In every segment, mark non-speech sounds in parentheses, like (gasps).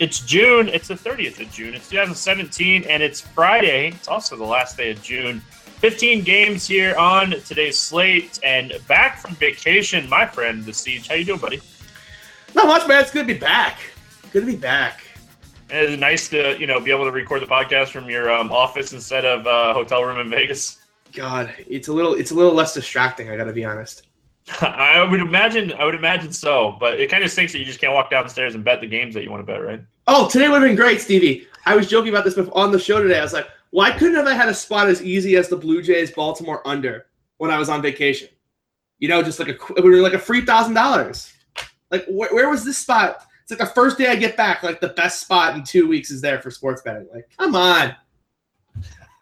It's June, it's the 30th of June, it's 2017, and it's Friday. It's also the last day of June. 15 games here on today's slate, and back from vacation, my friend, The Siege. How you doing, buddy? Not much, man. It's good to be back. Good to be back. And it's nice to, you know, be able to record the podcast from your um, office instead of uh, hotel room in Vegas. God, it's a little it's a little less distracting, I gotta be honest. (laughs) I would imagine, I would imagine so, but it kind of stinks that you just can't walk downstairs and bet the games that you want to bet, right? Oh, today would have been great, Stevie. I was joking about this on the show today. I was like, why couldn't have I had a spot as easy as the Blue Jays Baltimore under when I was on vacation? You know, just like a it would like a free thousand dollars. Like wh- where was this spot? It's like the first day I get back, like the best spot in two weeks is there for sports betting. Like, come on.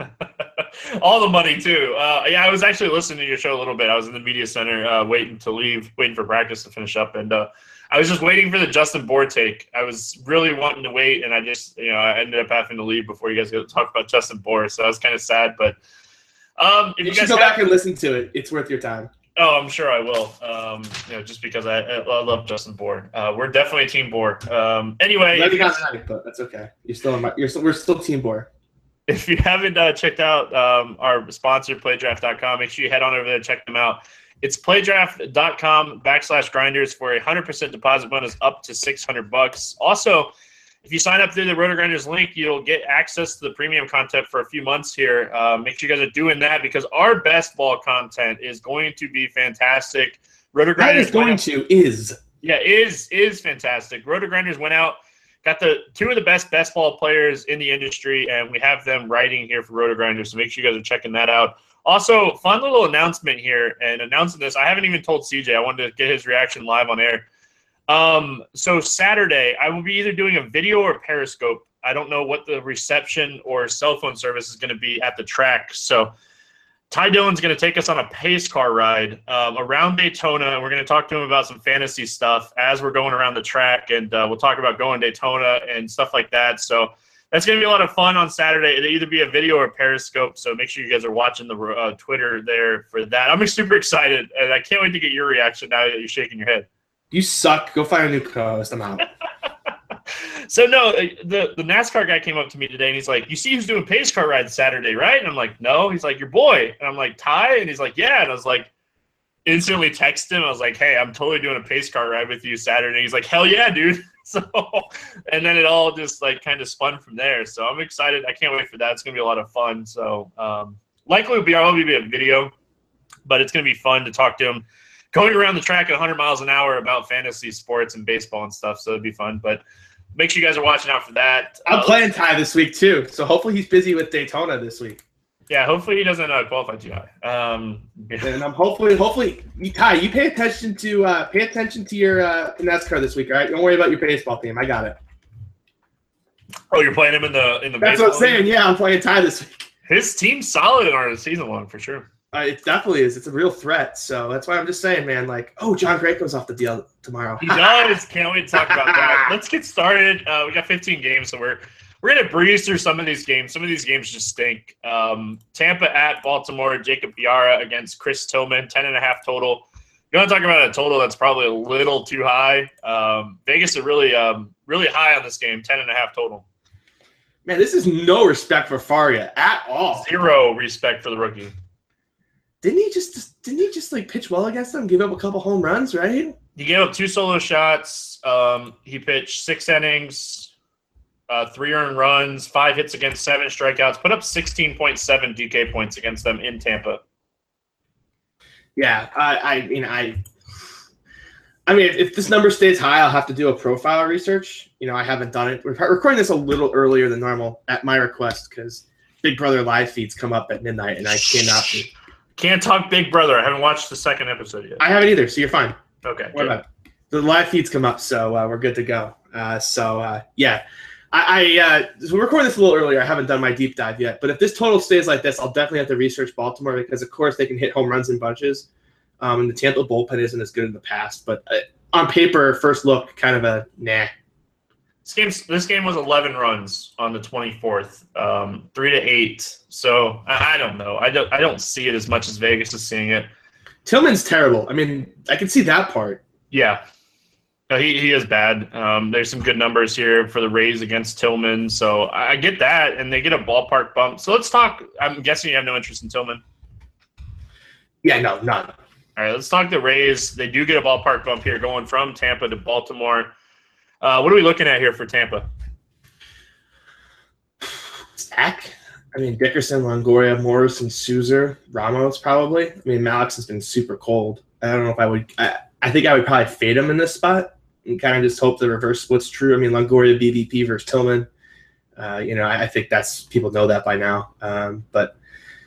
(laughs) All the money too. Uh, yeah, I was actually listening to your show a little bit. I was in the media center uh, waiting to leave, waiting for practice to finish up, and uh, I was just waiting for the Justin Bour take. I was really wanting to wait, and I just, you know, I ended up having to leave before you guys go talk about Justin Bour. So I was kind of sad, but um, if You, you, should guys go have- back and listen to it. It's worth your time. Oh, I'm sure I will. Um, you know, just because I, I love Justin Bour. Uh, we're definitely Team Bour. Um, anyway, Maybe not tonight, but that's okay. You're still in my, you're still, we're still team boy. If you haven't uh, checked out um, our sponsor, PlayDraft.com, make sure you head on over there and check them out. It's PlayDraft.com backslash grinders for a 100% deposit bonus up to 600 bucks. Also, if you sign up through the Roto Grinders link, you'll get access to the premium content for a few months here. Uh, make sure you guys are doing that because our best ball content is going to be fantastic. Roto Grinders is going out- to is Yeah, is is fantastic. Roto Grinders went out, got the two of the best best ball players in the industry, and we have them writing here for Roto Grinders. So make sure you guys are checking that out. Also, fun little announcement here, and announcing this. I haven't even told CJ. I wanted to get his reaction live on air. Um, so Saturday, I will be either doing a video or Periscope. I don't know what the reception or cell phone service is going to be at the track. So Ty Dillon's going to take us on a pace car ride um, around Daytona, and we're going to talk to him about some fantasy stuff as we're going around the track, and uh, we'll talk about going Daytona and stuff like that. So that's going to be a lot of fun on Saturday. It'll either be a video or Periscope, so make sure you guys are watching the uh, Twitter there for that. I'm super excited, and I can't wait to get your reaction now that you're shaking your head. you suck. Go find a new co-host. I'm out. (laughs) So no, uh, the the NASCAR guy came up to me today and he's like, "You see who's doing pace car rides Saturday, right?" And I'm like, "No." He's like, "Your boy," and I'm like, "Ty," and he's like, "Yeah," and I was like, instantly text him. I was like, "Hey, I'm totally doing a pace car ride with you Saturday." And he's like, "Hell yeah, dude!" (laughs) So, and then it all just like kind of spun from there. So I'm excited. I can't wait for that. It's gonna be a lot of fun. So um, likely it'll be probably be a video, but it's gonna be fun to talk to him going around the track at 100 miles an hour about fantasy sports and baseball and stuff. So it'd be fun. But make sure you guys are watching out for that. I'm Uh, playing Ty this week too, so hopefully he's busy with Daytona this week. Yeah, hopefully he doesn't uh, qualify too high. Um, And I'm hopefully, hopefully, Ty, you pay attention to uh, pay attention to your uh, NASCAR this week, all right? Don't worry about your baseball team. I got it. oh, you're playing him in the in the That's what I'm saying. league? Yeah, I'm playing Ty this week. His team's solid in our season long for sure. Uh, it definitely is. It's a real threat. So that's why I'm just saying, man. Like, oh, Jon Gray goes off the deal tomorrow. He does. Can't wait to talk about that. (laughs) Let's get started. Uh, we got 15 games, so we're we're gonna breeze through some of these games. Some of these games just stink. Um, Tampa at Baltimore. Jacob Faria against Chris Tillman. 10 and a half total. You want to talk about a total that's probably a little too high. Um, Vegas are really um, really high on this game. 10 and a half total. Man, this is no respect for Faria at all. Zero respect for the rookie. Didn't he just didn't he just like pitch well against them? Give up a couple home runs, right? He gave up two solo shots. Um, he pitched six innings. uh, three earned runs, five hits against seven strikeouts, put up 16.7 DK points against them in Tampa. Yeah, I, I mean, I, I mean, if, if, this number stays high, I'll have to do a profile research. You know, I haven't done it. We're recording this a little earlier than normal at my request because Big Brother live feeds come up at midnight, and I cannot. Be. Can't talk Big Brother. I haven't watched the second episode yet. I haven't either, so you're fine. Okay. What about the live feeds come up, so uh, we're good to go. Uh, so uh, yeah, I, I uh, so we're recording this a little earlier. I haven't done my deep dive yet, but if this total stays like this, I'll definitely have to research Baltimore because, of course, they can hit home runs in bunches. Um, and the Tampa bullpen isn't as good in the past, but uh, on paper, first look, kind of a nah. This game, this game was 11 runs on the 24th, um, three to eight. So I, I, don't know. I don't. I don't see it as much as Vegas is seeing it. Tillman's terrible. I mean, I can see that part. Yeah, no, he he is bad. Um, there's some good numbers here for the Rays against Tillman, so I, I get that, and they get a ballpark bump. So let's talk. I'm guessing you have no interest in Tillman. Yeah, no, none. All right, let's talk the Rays. They do get a ballpark bump here, going from Tampa to Baltimore. Uh, what are we looking at here for Tampa? Zach. I mean, Dickerson, Longoria, Morrison, Souza, Ramos, probably. I mean, Mallex has been super cold. I don't know if I would. I, I think I would probably fade him in this spot and kind of just hope the reverse split's true. I mean, Longoria, BVP versus Tillman. Uh, you know, I, I, think that's people know that by now. Um, but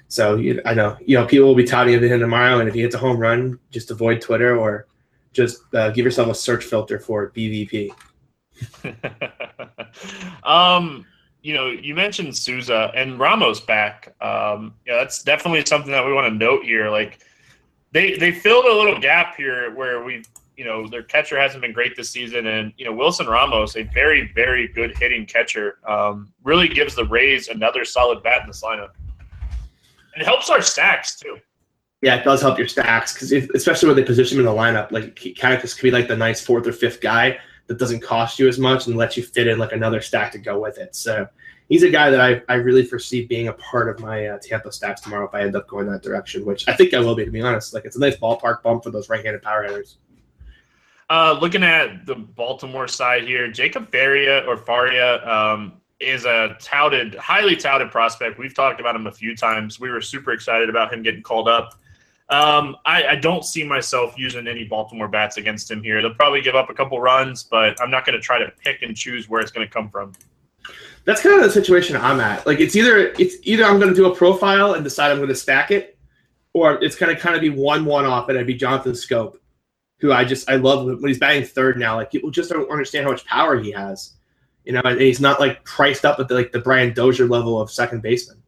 so you, I know, you know, people will be touting him tomorrow, and if he hits a home run, just avoid Twitter or just uh, give yourself a search filter for BVP. (laughs) um, you know, you mentioned Souza and Ramos back. Um, yeah, that's definitely something that we want to note here. Like they they filled a little gap here where we, you know, their catcher hasn't been great this season, and you know Wilson Ramos, a very very good hitting catcher, um, really gives the Rays another solid bat in this lineup. And it helps our stacks too. Yeah, it does help your stacks because especially when they position him in the lineup, like kind could be like the nice fourth or fifth guy that doesn't cost you as much and lets you fit in like another stack to go with it. So he's a guy that I, I really foresee being a part of my uh, Tampa stacks tomorrow if I end up going that direction, which I think I will be, to be honest. Like it's a nice ballpark bump for those right-handed power hitters. Uh, looking at the Baltimore side here, Jacob Faria or Faria um, is a touted, highly touted prospect. We've talked about him a few times. We were super excited about him getting called up. Um, I, I, don't see myself using any Baltimore bats against him here. They'll probably give up a couple runs, but I'm not going to try to pick and choose where it's going to come from. That's kind of the situation I'm at. Like it's either it's either I'm going to do a profile and decide I'm going to stack it, or it's going to kind of be one one off, and it'd be Jonathan Schoop, who I just I love when he's batting third now. Like people just don't understand how much power he has, you know, and he's not like priced up at the, like the Brian Dozier level of second baseman.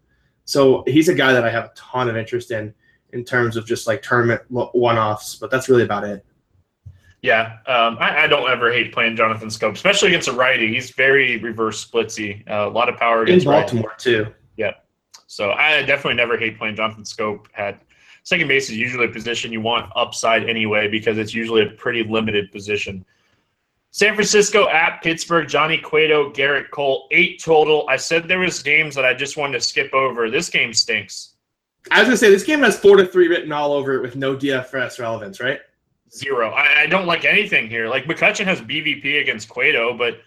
So he's a guy that I have a ton of interest in in terms of just like tournament one offs, but that's really about it. Yeah, um, I, I, don't ever hate playing Jonathan Schoop, especially against a righty. He's very reverse splitsy, uh, a lot of power against in Baltimore righty. too. Yeah, so I definitely never hate playing Jonathan Schoop. At second base is usually a position you want upside anyway because it's usually a pretty limited position. San Francisco at Pittsburgh, Johnny Cueto, Gerrit Cole, eight total. I said there was games that I just wanted to skip over. This game stinks. I was gonna say this game has four to three written all over it with no DFS relevance, right? Zero. I, I don't like anything here. Like McCutchen has BVP against Cueto, but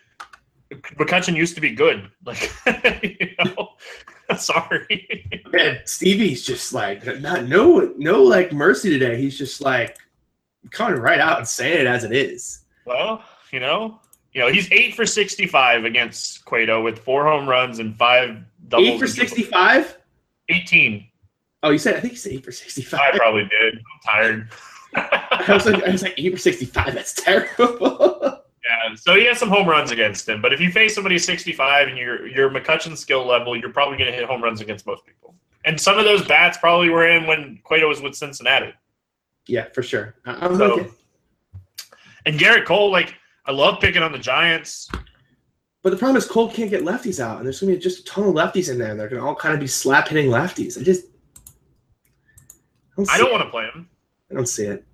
McCutchen used to be good. (laughs) Like, you know, (laughs) sorry. Man, Stevie's just like not no no like mercy today. He's just like coming right out and saying it as it is. Well, you know, you know, he's eight for sixty-five against Cueto with four home runs and five doubles. Eight for sixty-five. Eighteen. Oh, you said I think you said eight for sixty-five. I probably did. I'm tired. (laughs) I was like, I was like eight for sixty-five. That's terrible. (laughs) yeah, so he has some home runs against him, but if you face somebody sixty-five and your your McCutchen skill level, you're probably going to hit home runs against most people. And some of those bats probably were in when Cueto was with Cincinnati. Yeah, for sure. I'm so, and Gerrit Cole, like I love picking on the Giants. But the problem is Cole can't get lefties out, and there's going to be just a ton of lefties in there, and they're going to all kind of be slap hitting lefties. I just don't I don't want to play him. I don't see it.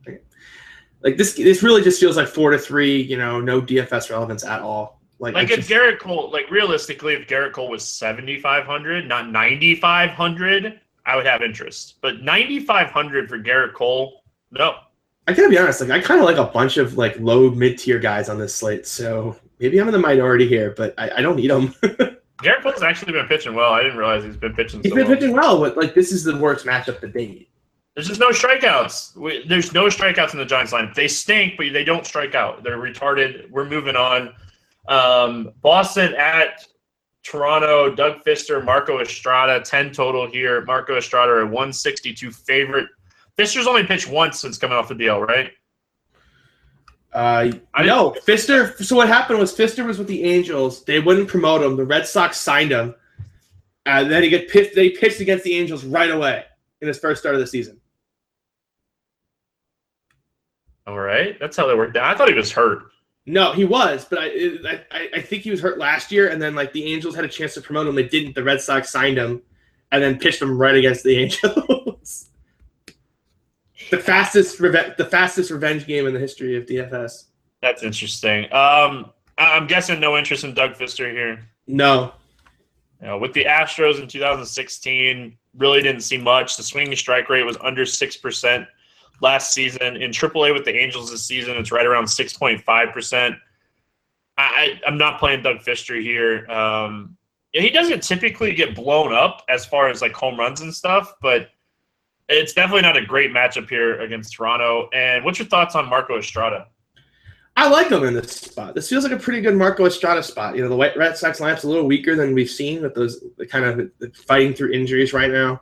Like this, this really just feels like four to three. You know, no DFS relevance at all. Like, like if just, Gerrit Cole, like realistically, if Gerrit Cole was seventy five hundred, not ninety five hundred, I would have interest. But ninety five hundred for Gerrit Cole, no. I gotta be honest. Like I kind of like a bunch of like low mid tier guys on this slate. So maybe I'm in the minority here, but I, I don't need him. Gerrit (laughs) Cole's actually been pitching well. I didn't realize he's been pitching. He's so been well. pitching well, but like this is the worst matchup to date. There's just no strikeouts. We, there's no strikeouts in the Giants line. They stink, but they don't strike out. They're retarded. We're moving on. Um, Boston at Toronto. Doug Fister, Marco Estrada, ten total here. Marco Estrada, a 162 favorite. Fister's only pitched once since coming off the deal, right? Uh, I know Fister. So what happened was Fister was with the Angels. They wouldn't promote him. The Red Sox signed him, and then he get pitched. They pitched against the Angels right away in his first start of the season. All right, that's how they worked out. I thought he was hurt. No, he was, but I, I I think he was hurt last year, and then like the Angels had a chance to promote him, they didn't. The Red Sox signed him, and then pitched him right against the (laughs) Angels. the fastest reve- the fastest revenge game in the history of DFS. That's interesting. Um, I'm guessing no interest in Doug Fister here. No, You know, with the Astros in 2016, really didn't see much. The swinging strike rate was under six percent last season. In AAA with the Angels this season, it's right around 6.5 percent. I, I'm not playing Doug Fister here. Um, he doesn't typically get blown up as far as like home runs and stuff, but it's definitely not a great matchup here against Toronto. And what's your thoughts on Marco Estrada? I like him in this spot. This feels like a pretty good Marco Estrada spot. You know, the White Red Sox lineup's a little weaker than we've seen with those kind of fighting through injuries right now.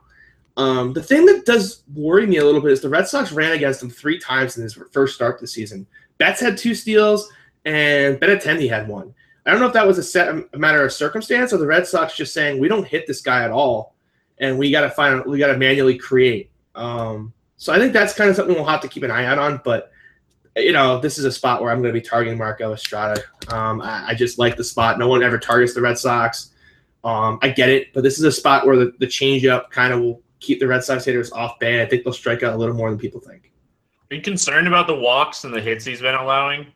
Um, the thing that does worry me a little bit is the Red Sox ran against him three times in his first start this season. Betts had two steals, and Benintendi had one. I don't know if that was a set a matter of circumstance or the Red Sox just saying we don't hit this guy at all, and we got to find we got to manually create. Um, so I think that's kind of something we'll have to keep an eye out on. But you know, this is a spot where I'm going to be targeting Marco Estrada. Um, I, I, just like the spot. No one ever targets the Red Sox. Um, I get it, but this is a spot where the, the changeup kind of will keep the Red Sox hitters off base. I think they'll strike out a little more than people think. Are you concerned about the walks and the hits he's been allowing?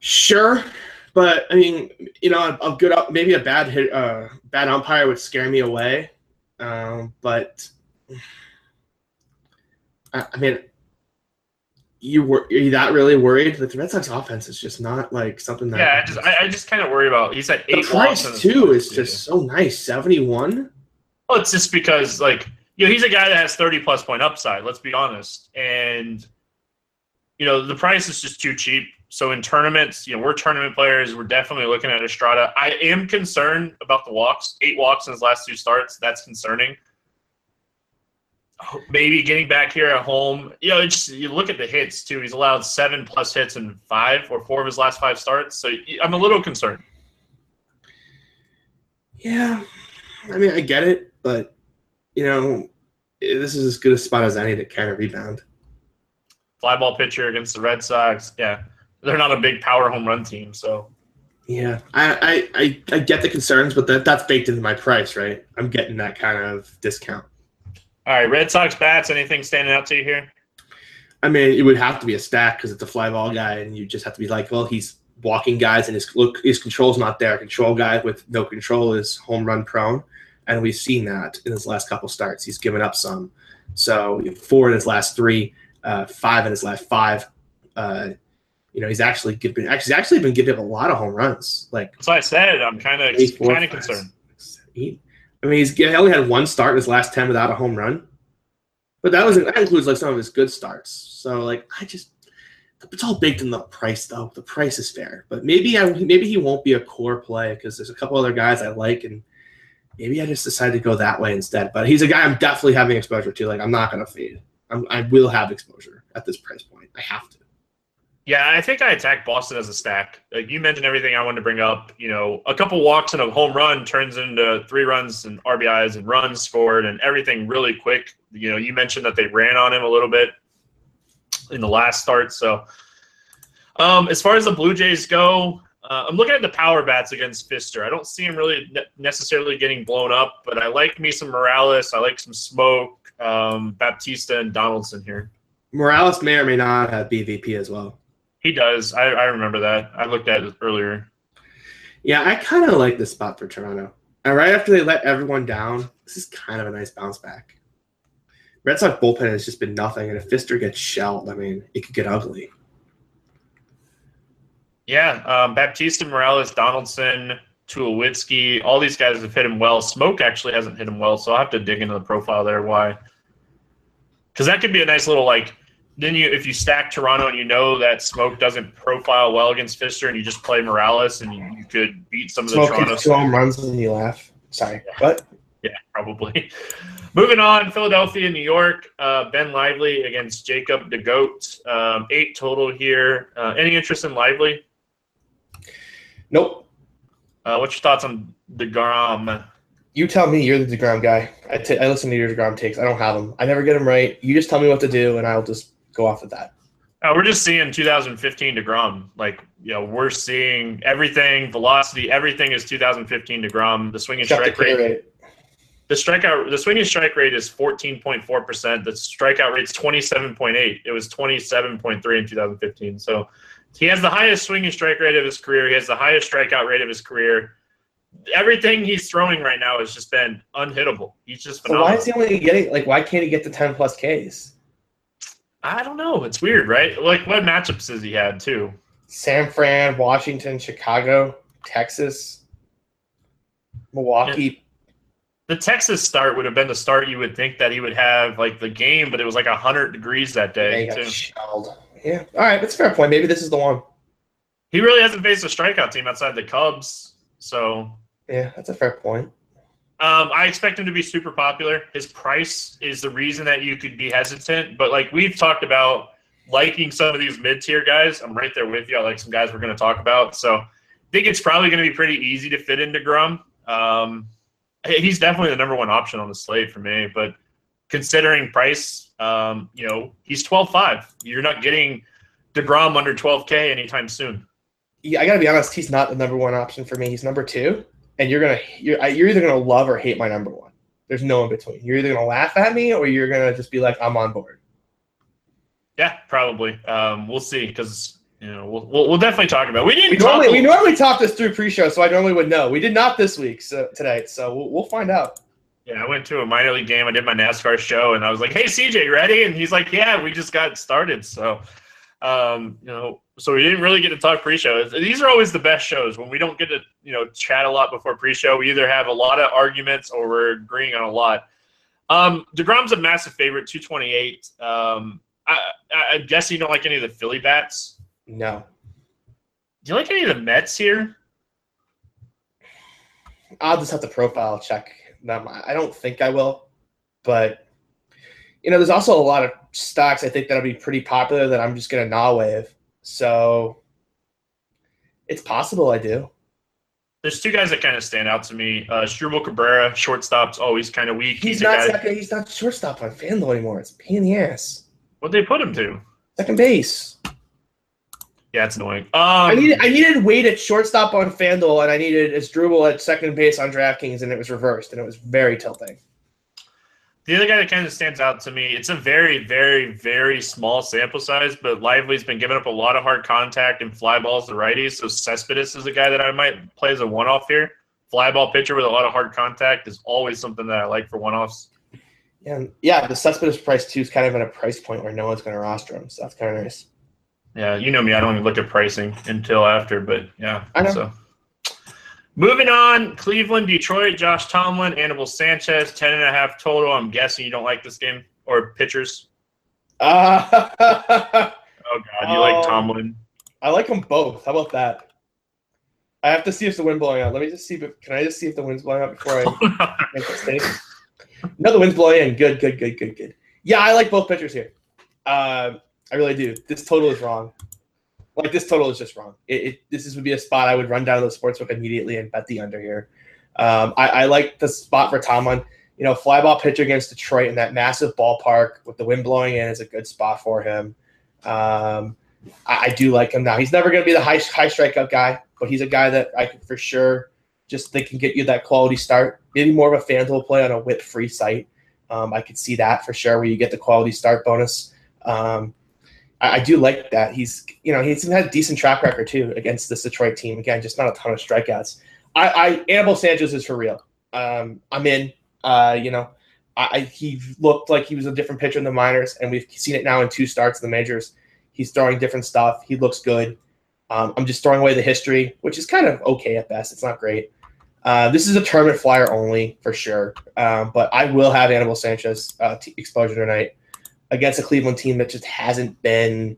Sure, but I mean, you know, a, a good maybe a bad hit, uh, bad umpire would scare me away. Um, but I, I mean, you were are you that really worried that the Red Sox offense is just not like something that? Yeah, I just I, I just kind of worry about. He's at eight walks price too is just so nice, seventy one. Well, it's just because like you know he's a guy that has thirty plus point upside. Let's be honest, and you know the price is just too cheap. So in tournaments, you know we're tournament players. We're definitely looking at Estrada. I am concerned about the walks. Eight walks in his last two starts. That's concerning. Maybe getting back here at home. You know, just you look at the hits too. He's allowed seven plus hits in five or four of his last five starts. So I'm a little concerned. Yeah, I mean, I get it, but you know, this is as good a spot as any to kind of rebound. Fly ball pitcher against the Red Sox. Yeah, they're not a big power home run team, so. Yeah, I, I, I, I get the concerns, but that, that's baked into my price, right? I'm getting that kind of discount. All right, Red Sox bats. Anything standing out to you here? I mean, it would have to be a stack because it's a fly ball guy, and you just have to be like, well, he's walking guys, and his look, his control's not there. Control guy with no control is home run prone, and we've seen that in his last couple starts. He's given up some, so four in his last three, uh, five in his last five. Uh, you know, he's actually given actually actually been giving up a lot of home runs. Like that's why I said I'm kind of kind of concerned. Eight. I mean, he's he only had one start in his last ten without a home run, but that was that includes like some of his good starts. So like, I just it's all baked in the price though. The price is fair, but maybe I maybe he won't be a core play because there's a couple other guys I like, and maybe I just decided to go that way instead. But he's a guy I'm definitely having exposure to. Like I'm not gonna fade. I'm, I will have exposure at this price point. I have to. Yeah, I think I attacked Boston as a stack. Like you mentioned everything I wanted to bring up. You know, a couple walks and a home run turns into three runs and RBIs and runs scored and everything really quick. You know, you mentioned that they ran on him a little bit in the last start. So, um, as far as the Blue Jays go, uh, I'm looking at the power bats against Fister. I don't see him really ne- necessarily getting blown up, but I like me some Morales. I like some Smoak, um, Bautista and Donaldson here. Morales may or may not have BVP as well. He does. I, I remember that. I looked at it earlier. Yeah, I kind of like this spot for Toronto. And right after they let everyone down, this is kind of a nice bounce back. Red Sox bullpen has just been nothing, and if Fister gets shelled, I mean, it could get ugly. Yeah, um, Bautista, Morales, Donaldson, Tulowitzki, all these guys have hit him well. Smoak actually hasn't hit him well, so I'll have to dig into the profile there. Why? Because that could be a nice little like. Then you, if you stack Toronto and you know that Smoak doesn't profile well against Fister, and you just play Morales, and you, you could beat some of the Smoke Toronto. two home runs and you laugh. Sorry, what? Yeah, probably. (laughs) Moving on, Philadelphia, New York. Uh, ben Lively against Jacob DeGoat. Um, eight total here. Uh, any interest in Lively? Nope. Uh, what's your thoughts on DeGrom? You tell me. You're the Degrom guy. I I listen to your Degrom takes. I don't have them. I never get them right. You just tell me what to do, and I'll just go off of that. Uh, we're just seeing 2015 DeGrom. Like, you know, we're seeing everything, velocity, everything is 2015 DeGrom. The Except the strike rate. Rate. The strikeout, the swinging strike rate is 14.4 percent. The strikeout rate's 27.8. It was 27.3 in 2015. So he has the highest swinging strike rate of his career. He has the highest strikeout rate of his career. Everything he's throwing right now has just been unhittable. He's just So why is he only getting like? Why can't he get the ten plus Ks? I don't know. It's weird, right? Like what matchups has he had too? San Fran, Washington, Chicago, Texas, Milwaukee. The Texas start would have been the start you would think that he would have like the game, but it was like hundred degrees that They day got too. shelled. Yeah. All right. That's a fair point. Maybe this is the one. He really hasn't faced a strikeout team outside the Cubs, so Yeah, that's a fair point. Um, I expect him to be super popular. His price is the reason that you could be hesitant. But like we've talked about liking some of these mid tier guys. I'm right there with you. I like some guys we're going to talk about. So I think it's probably going to be pretty easy to fit in DeGrom. Um, he's definitely the number one option on the slate for me. But considering price, um, you know, he's 12.5. You're not getting DeGrom under 12K anytime soon. Yeah, I gotta be honest. He's not the number one option for me. He's number two, and you're gonna you're you're either gonna love or hate my number one. There's no in between. You're either gonna laugh at me or you're gonna just be like, I'm on board. Yeah, probably. Um, we'll see because. You know, we'll, we'll, we'll definitely talk about. It. We didn't We talk normally we normally talk this through pre-show, so I normally would know. We did not this week, so tonight, so we'll, we'll find out. Yeah, I went to a minor league game. I did my NASCAR show, and I was like, "Hey, CJ, ready?" And he's like, "Yeah, we just got started." So, um, you know, so we didn't really get to talk pre-show. These are always the best shows when we don't get to, you know, chat a lot before pre-show. We either have a lot of arguments or we're agreeing on a lot. Um, Degrom's a massive favorite, two twenty eight. Um, I, I, I guess you don't like any of the Philly bats. No, Do you like any of the Mets here? I'll just have to profile check them. I don't think I will, but you know, there's also a lot of stocks I think that'll be pretty popular that I'm just gonna gnaw with. So it's possible I do. There's two guys that kind of stand out to me. Uh, Asdrubal Cabrera, shortstop's always kind of weak. He's a not second. He's not shortstop on FanDuel anymore. It's a pain in the ass. What'd they put him to? Second base. Yeah, it's annoying. Um, I needed I needed Wade at shortstop on FanDuel, and I needed Asdrubal at second base on DraftKings, and it was reversed, and it was very tilting. the other guy that kind of stands out to me, it's a very, very, very small sample size, but Lively's been giving up a lot of hard contact and fly balls to righties. So Cespedes is a guy that I might play as a one off here. Fly ball pitcher with a lot of hard contact is always something that I like for one offs. And yeah, the Cespedes price too is kind of at a price point where no one's going to roster him, so that's kind of nice. Yeah, you know me. I don't even look at pricing until after, but yeah. I know. So. Moving on, Cleveland, Detroit, Josh Tomlin, Anibal Sanchez, 10 and a half total. I'm guessing you don't like this game or pitchers. Uh, (laughs) Oh God, you like Um, Tomlin? I like them both. How about that? I have to see if the wind blowing out. Let me just see. If, can I just see if the wind's blowing out before I (laughs) make a mistake? No, the wind's blowing in. Good, good, good, good, good. Yeah, I like both pitchers here. Um, I really do. This total is wrong. Like this total is just wrong. It, it this is, would be a spot I would run down to the sportsbook immediately and bet the under here. Um, I, I like the spot for Tomlin. You know, fly ball pitcher against Detroit in that massive ballpark with the wind blowing in is a good spot for him. Um, I, I do like him now. He's never going to be the high high strikeout guy, but he's a guy that I can for sure just think can get you that quality start. Maybe more of a FanDuel play on a whip free site. Um, I could see that for sure, where you get the quality start bonus. Um, I, I do like that. He's you know he's had a decent track record too against this Detroit team. Again, just not a ton of strikeouts. I, I Anibal Sanchez is for real. Um, I'm in. Uh, you know, I, he looked like he was a different pitcher in the minors, and we've seen it now in two starts in the majors. He's throwing different stuff. He looks good. Um, I'm just throwing away the history, which is kind of okay at best. It's not great. Uh, this is a tournament flyer only for sure, um, but I will have Anibal Sanchez uh, t- exposure tonight against a Cleveland team that just hasn't been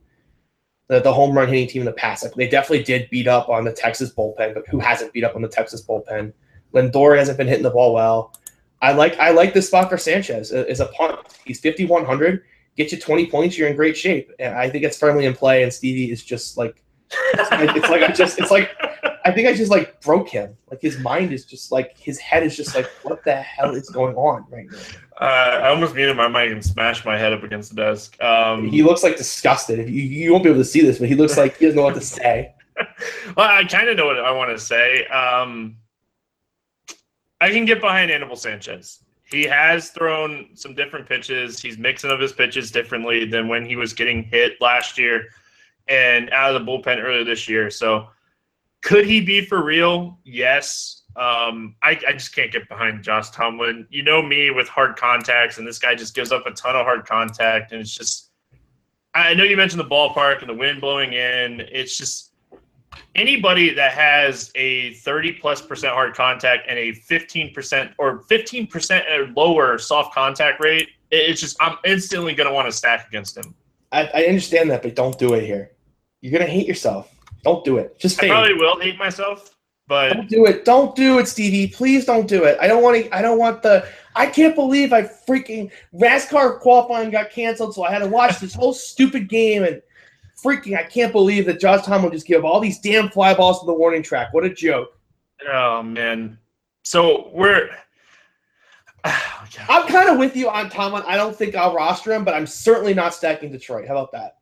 the, the home run hitting team in the past. Like they definitely did beat up on the Texas bullpen, but who hasn't beat up on the Texas bullpen? Lindor hasn't been hitting the ball well. I like I like this spot for Sanchez as a punt. He's 5100, get you 20 points, you're in great shape. And I think it's firmly in play. And Stevie is just like it's like, it's like I just it's like I think I just like broke him. Like his mind is just like his head is just like what the hell is going on right now. Uh, I almost muted my mic and smashed my head up against the desk. Um, he looks like disgusted. You, you won't be able to see this, but he looks like he doesn't know what to say. (laughs) well, I kind of know what I want to say. Um, I can get behind Anibal Sanchez. He has thrown some different pitches. He's mixing up his pitches differently than when he was getting hit last year and out of the bullpen earlier this year. So, could he be for real? Yes. Um, I, I just can't get behind Josh Tomlin. You know me with hard contacts, and this guy just gives up a ton of hard contact, and it's just. I know you mentioned the ballpark and the wind blowing in. It's just anybody that has a 30 plus percent hard contact and a 15 percent or 15 percent or lower soft contact rate, it's just I'm instantly going to want to stack against him. I, I, understand that, but don't do it here. You're gonna hate yourself. Don't do it. Just I probably will hate myself, but don't do it. Don't do it, Stevie. Please don't do it. I don't want to. I don't want the. I can't believe I freaking NASCAR qualifying got canceled, so I had to watch this whole stupid game and freaking, I can't believe that Josh Tomlin just gave all these damn fly balls to the warning track. What a joke. Oh, man. So we're. (sighs) Oh, I'm kind of with you on Tomlin. I don't think I'll roster him, but I'm certainly not stacking Detroit. How about that?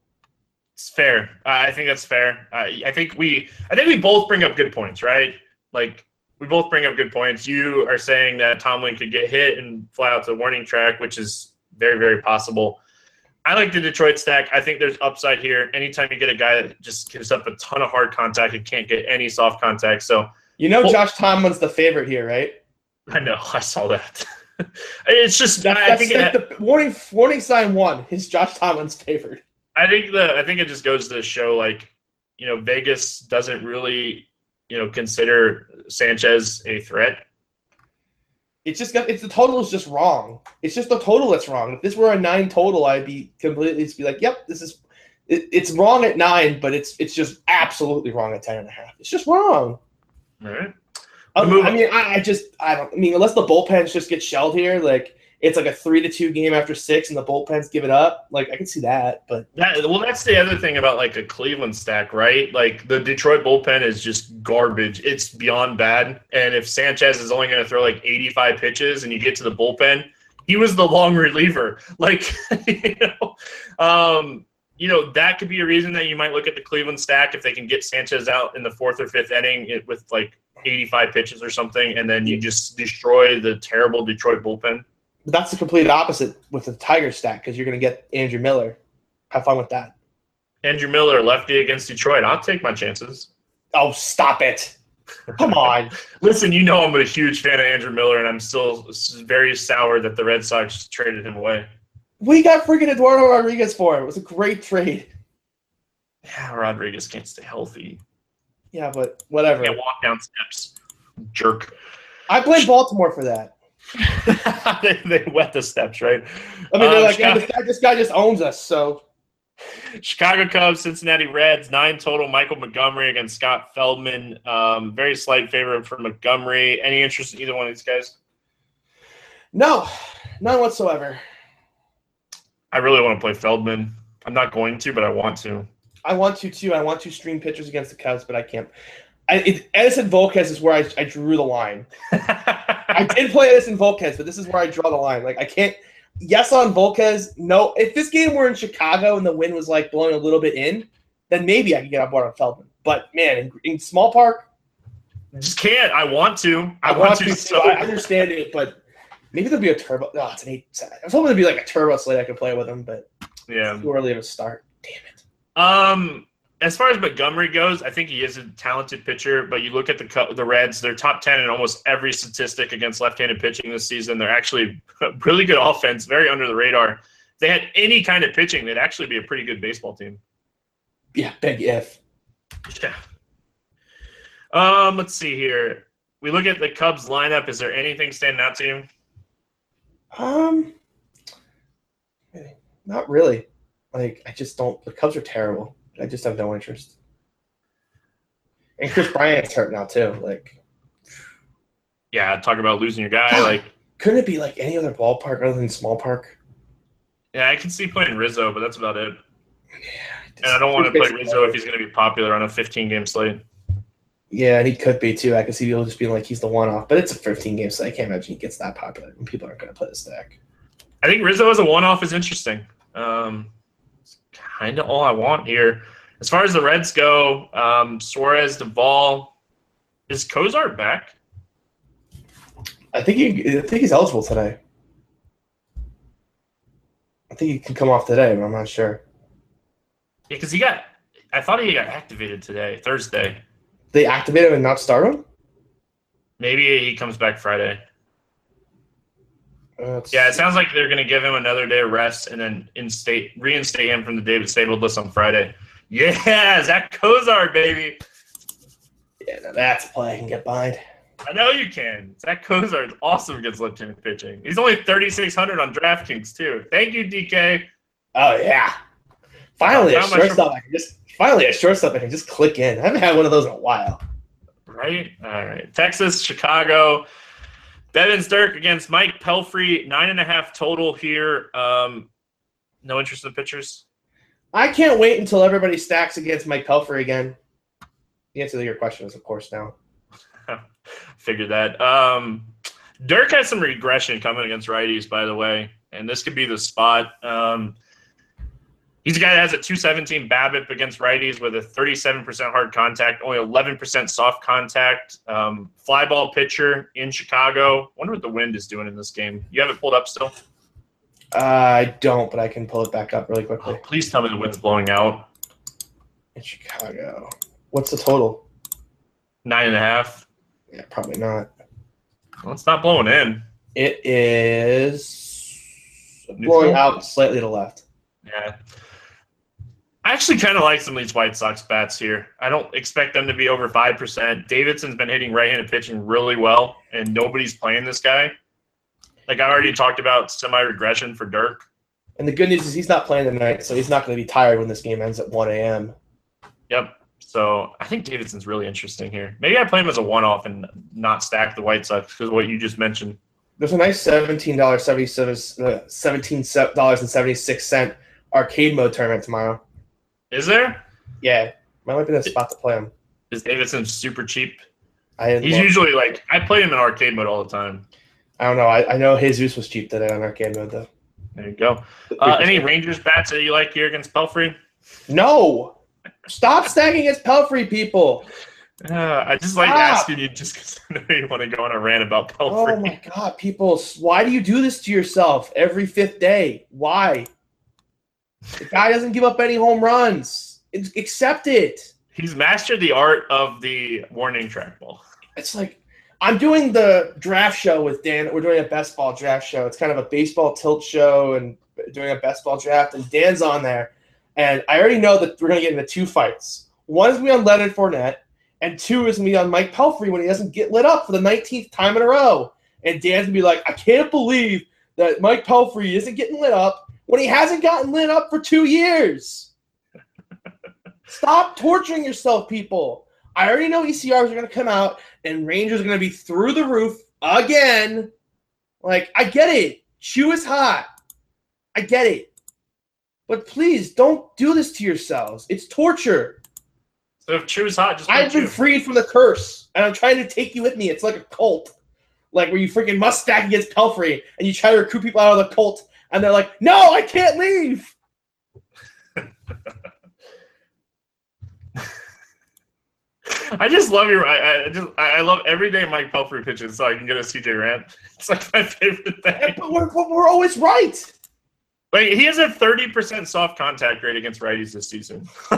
It's fair. Uh, I think that's fair. Uh, I think we, I think we both bring up good points, right? Like we both bring up good points. You are saying that Tomlin could get hit and fly out to the warning track, which is very, very possible. I like the Detroit stack. I think there's upside here. Anytime you get a guy that just gives up a ton of hard contact and can't get any soft contact. So you know well, Josh Tomlin's the favorite here, right? I know. (laughs) I saw that. (laughs) it's just that's, I think it, the warning warning sign one is Josh Tomlin's favorite. I think the I think it just goes to show like you know Vegas doesn't really you know consider Sanchez a threat it's just got it's the total is just wrong. It's just the total that's wrong. If this were a nine total, I'd be completely just be like, yep, this is it, it's wrong at nine, but it's it's just absolutely wrong at ten and a half. It's just wrong. All right. Um, I, I mean, I, I, just I don't. I mean, unless the bullpens just get shelled here, like it's like a three to two game after six, and the bullpens give it up. Like I can see that, but that, well, that's the other thing about like a Cleveland stack, right? Like the Detroit bullpen is just garbage. It's beyond bad. And if Sanchez is only going to throw like 85 pitches, and you get to the bullpen, he was the long reliever. (laughs) Like you know, um, you know that could be a reason that you might look at the Cleveland stack if they can get Sanchez out in the fourth or fifth inning with like 85 pitches or something, and then you just destroy the terrible Detroit bullpen. But that's the complete opposite with the Tiger stack because you're going to get Andrew Miller. Have fun with that. Andrew Miller, lefty against Detroit. I'll take my chances. Oh, stop it. Come (laughs) on. Listen, you know I'm a huge fan of Andrew Miller, and I'm still very sour that the Red Sox traded him away. We got freaking Eduardo Rodriguez for him. It was a great trade. Yeah, Rodriguez can't stay healthy. Yeah, but whatever. Can't walk down steps. Jerk. I blame Baltimore for that. They, (laughs) they wet the steps, right? I mean, they're um, like, Chicago, this, guy, this guy just owns us. So, Chicago Cubs, Cincinnati Reds, nine total. Michael Montgomery against Scott Feldman. Um, very slight favorite for Montgomery. Any interest in either one of these guys? No, none whatsoever. I really want to play Feldman. I'm not going to, but I want to. I want to too. I want to stream pitchers against the Cubs, but I can't. I, it, Edinson Volquez is where I, I drew the line. (laughs) I did play this in Volquez, but this is where I draw the line. Like I can't. Yes on Volquez. No. If this game were in Chicago and the wind was like blowing a little bit in, then maybe I could get on board on Feldman. But man, in, in small park, just can't. I want to. I, I want, to. So. I understand it, but maybe there'll be a turbo. No, it's an eight. I was hoping there'd be like a turbo slate I could play with him, but yeah, too early to start. Damn it. Um, as far as Montgomery goes, I think he is a talented pitcher. But you look at the the Reds; they're top ten in almost every statistic against left-handed pitching this season. They're actually (laughs) really good offense, very under the radar. If they had any kind of pitching, they'd actually be a pretty good baseball team. Yeah, big if. Yeah. Um, let's see here. We look at the Cubs lineup. Is there anything standing out to you? Um, not really. Like I just don't. The Cubs are terrible. I just have no interest. And Kris Bryant's hurt now too. Like, Yeah, talk about losing your guy. (gasps) Like, couldn't it be like any other ballpark other than small park? yeah, I can see playing Rizzo, but that's about it. Yeah, And I don't want to play Rizzo if he's going to be popular on a 15 game slate. Yeah, and he could be too. I can see people just being like he's the one off, but it's a 15 game, so I can't imagine he gets that popular when people aren't going to play the stack. I think Rizzo as a one off is interesting. Um, kind of all I want here. As far as the Reds go, um, Suarez, Duvall, is Cozart back? I think he, I think he's eligible today. I think he can come off today, but I'm not sure. Yeah, because he got. I thought he got activated today, Thursday. They activate him and not start him. Maybe he comes back Friday. It's- Yeah, it sounds like they're going to give him another day of rest and then instate reinstate him from the David disabled list on Friday. Yeah, (laughs) Zack Cozart, baby. yeah, now that's a play I can get behind. I know you can. Zack Cozart is awesome against left-handed pitching. He's only 3,600 on DraftKings too. Thank you, DK. Oh yeah, finally a How much- shortstop I can just finally a shortstop I can just click in. I haven't had one of those in a while. Right? All right. Texas, Chicago. Bibens-Dirkx against Mike Pelfrey. Nine and a half total here. Um, no interest in the pitchers. I can't wait until everybody stacks against Mike Pelfrey again. The answer to your question is, of course, now. (laughs) Figured that. Um, Dirk has some regression coming against righties, by the way, and this could be the spot. Um, he's a guy that has a 217 BABIP against righties with a 37% hard contact, only 11% soft contact. Um, fly ball pitcher in Chicago. Wonder what the wind is doing in this game. You have it pulled up still? Uh, I don't, but I can pull it back up really Oh, quickly. please tell me the wind's blowing out. In Chicago, what's the total? Nine and a half. Yeah, probably not. Well, it's not blowing in. It is blowing out slightly to the left. Yeah. I actually kind of like some of these White Sox bats here. I don't expect them to be over 5%. Davidson's been hitting right handed pitching really well, and nobody's playing this guy. Like I already talked about semi regression for Dirkx. And the good news is he's not playing tonight, so he's not going to be tired when this game ends at 1 a.m. Yep. So I think Davidson's really interesting here. Maybe I play him as a one off and not stack the White Sox because what you just mentioned. There's a nice seventeen dollars seventy seven uh, seventeen dollars and seventy six cent arcade mode tournament tomorrow. Is there? Yeah, might be the spot to play him. Is Davidson super cheap? I He's usually like I play him in arcade mode all the time. I don't know. I, I know Jesus was cheap today on arcade mode though. There you go. Uh, any Rangers bats that you like here against Pelfrey? No, stop stacking against Pelfrey, people. Uh, I just like Stop. asking you just because I know you want to go on a rant about Pelfrey. Oh my god, people! Why do you do this to yourself every fifth day? Why? The guy doesn't give up any home runs. It's, accept it. He's mastered the art of the warning trackball. It's like I'm doing the draft show with Dan. We're doing a best ball draft show. It's kind of a baseball tilt show and doing a best ball draft. And Dan's on there, and I already know that we're gonna get into two fights. One is be on Leonard Fournette, and two is be on Mike Pelfrey when he doesn't get lit up for the 19th time in a row. And Dan's gonna be like, I can't believe that Mike Pelfrey isn't getting lit up when he hasn't gotten lit up for two years. (laughs) Stop torturing yourself, people. I already know ECRs are going to come out and Rangers are going to be through the roof again. Like, I get it. Choo is hot. I get it. But please don't do this to yourselves. It's torture. So if Choo is hot, just I've been Choo. freed from the curse, and I'm trying to take you with me. It's like a cult. Like where you freaking must stack against Pelfrey and you try to recruit people out of the cult, and they're like, no, I can't leave. (laughs) I just love your. I, I just I love every day Mike Pelfrey pitches, so I can get a CJ rant. (laughs) It's like my favorite thing. But we're, but we're always right. Like he has a thirty percent soft contact rate against righties this season. (laughs)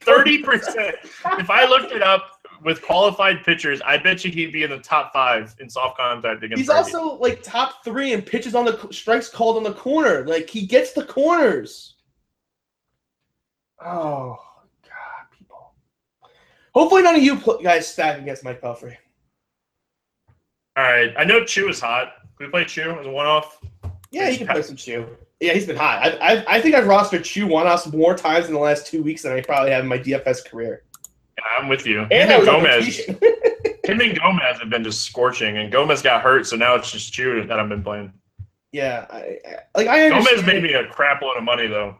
Thirty percent. If I looked it up with qualified pitchers, I bet you he'd be in the top five in soft contact against. He's righties. also like top three in pitches on the strikes called on the corner. Like he gets the corners. Oh God, people! Hopefully, none of you guys stack against Mike Pelfrey. All right. I know Choo is hot. Can we play Choo as a one off? Yeah, he can play some Choo. Yeah, he's been hot. I, I, I think I've rostered Choo one offs more times in the last two weeks than I probably have in my DFS career. I'm with you. And Him and Gomez. (laughs) Him and Gomez have been just scorching, and Gomez got hurt, so now it's just Choo that I've been playing. yeah, I, I, like I Gomez made me a crap load of money though.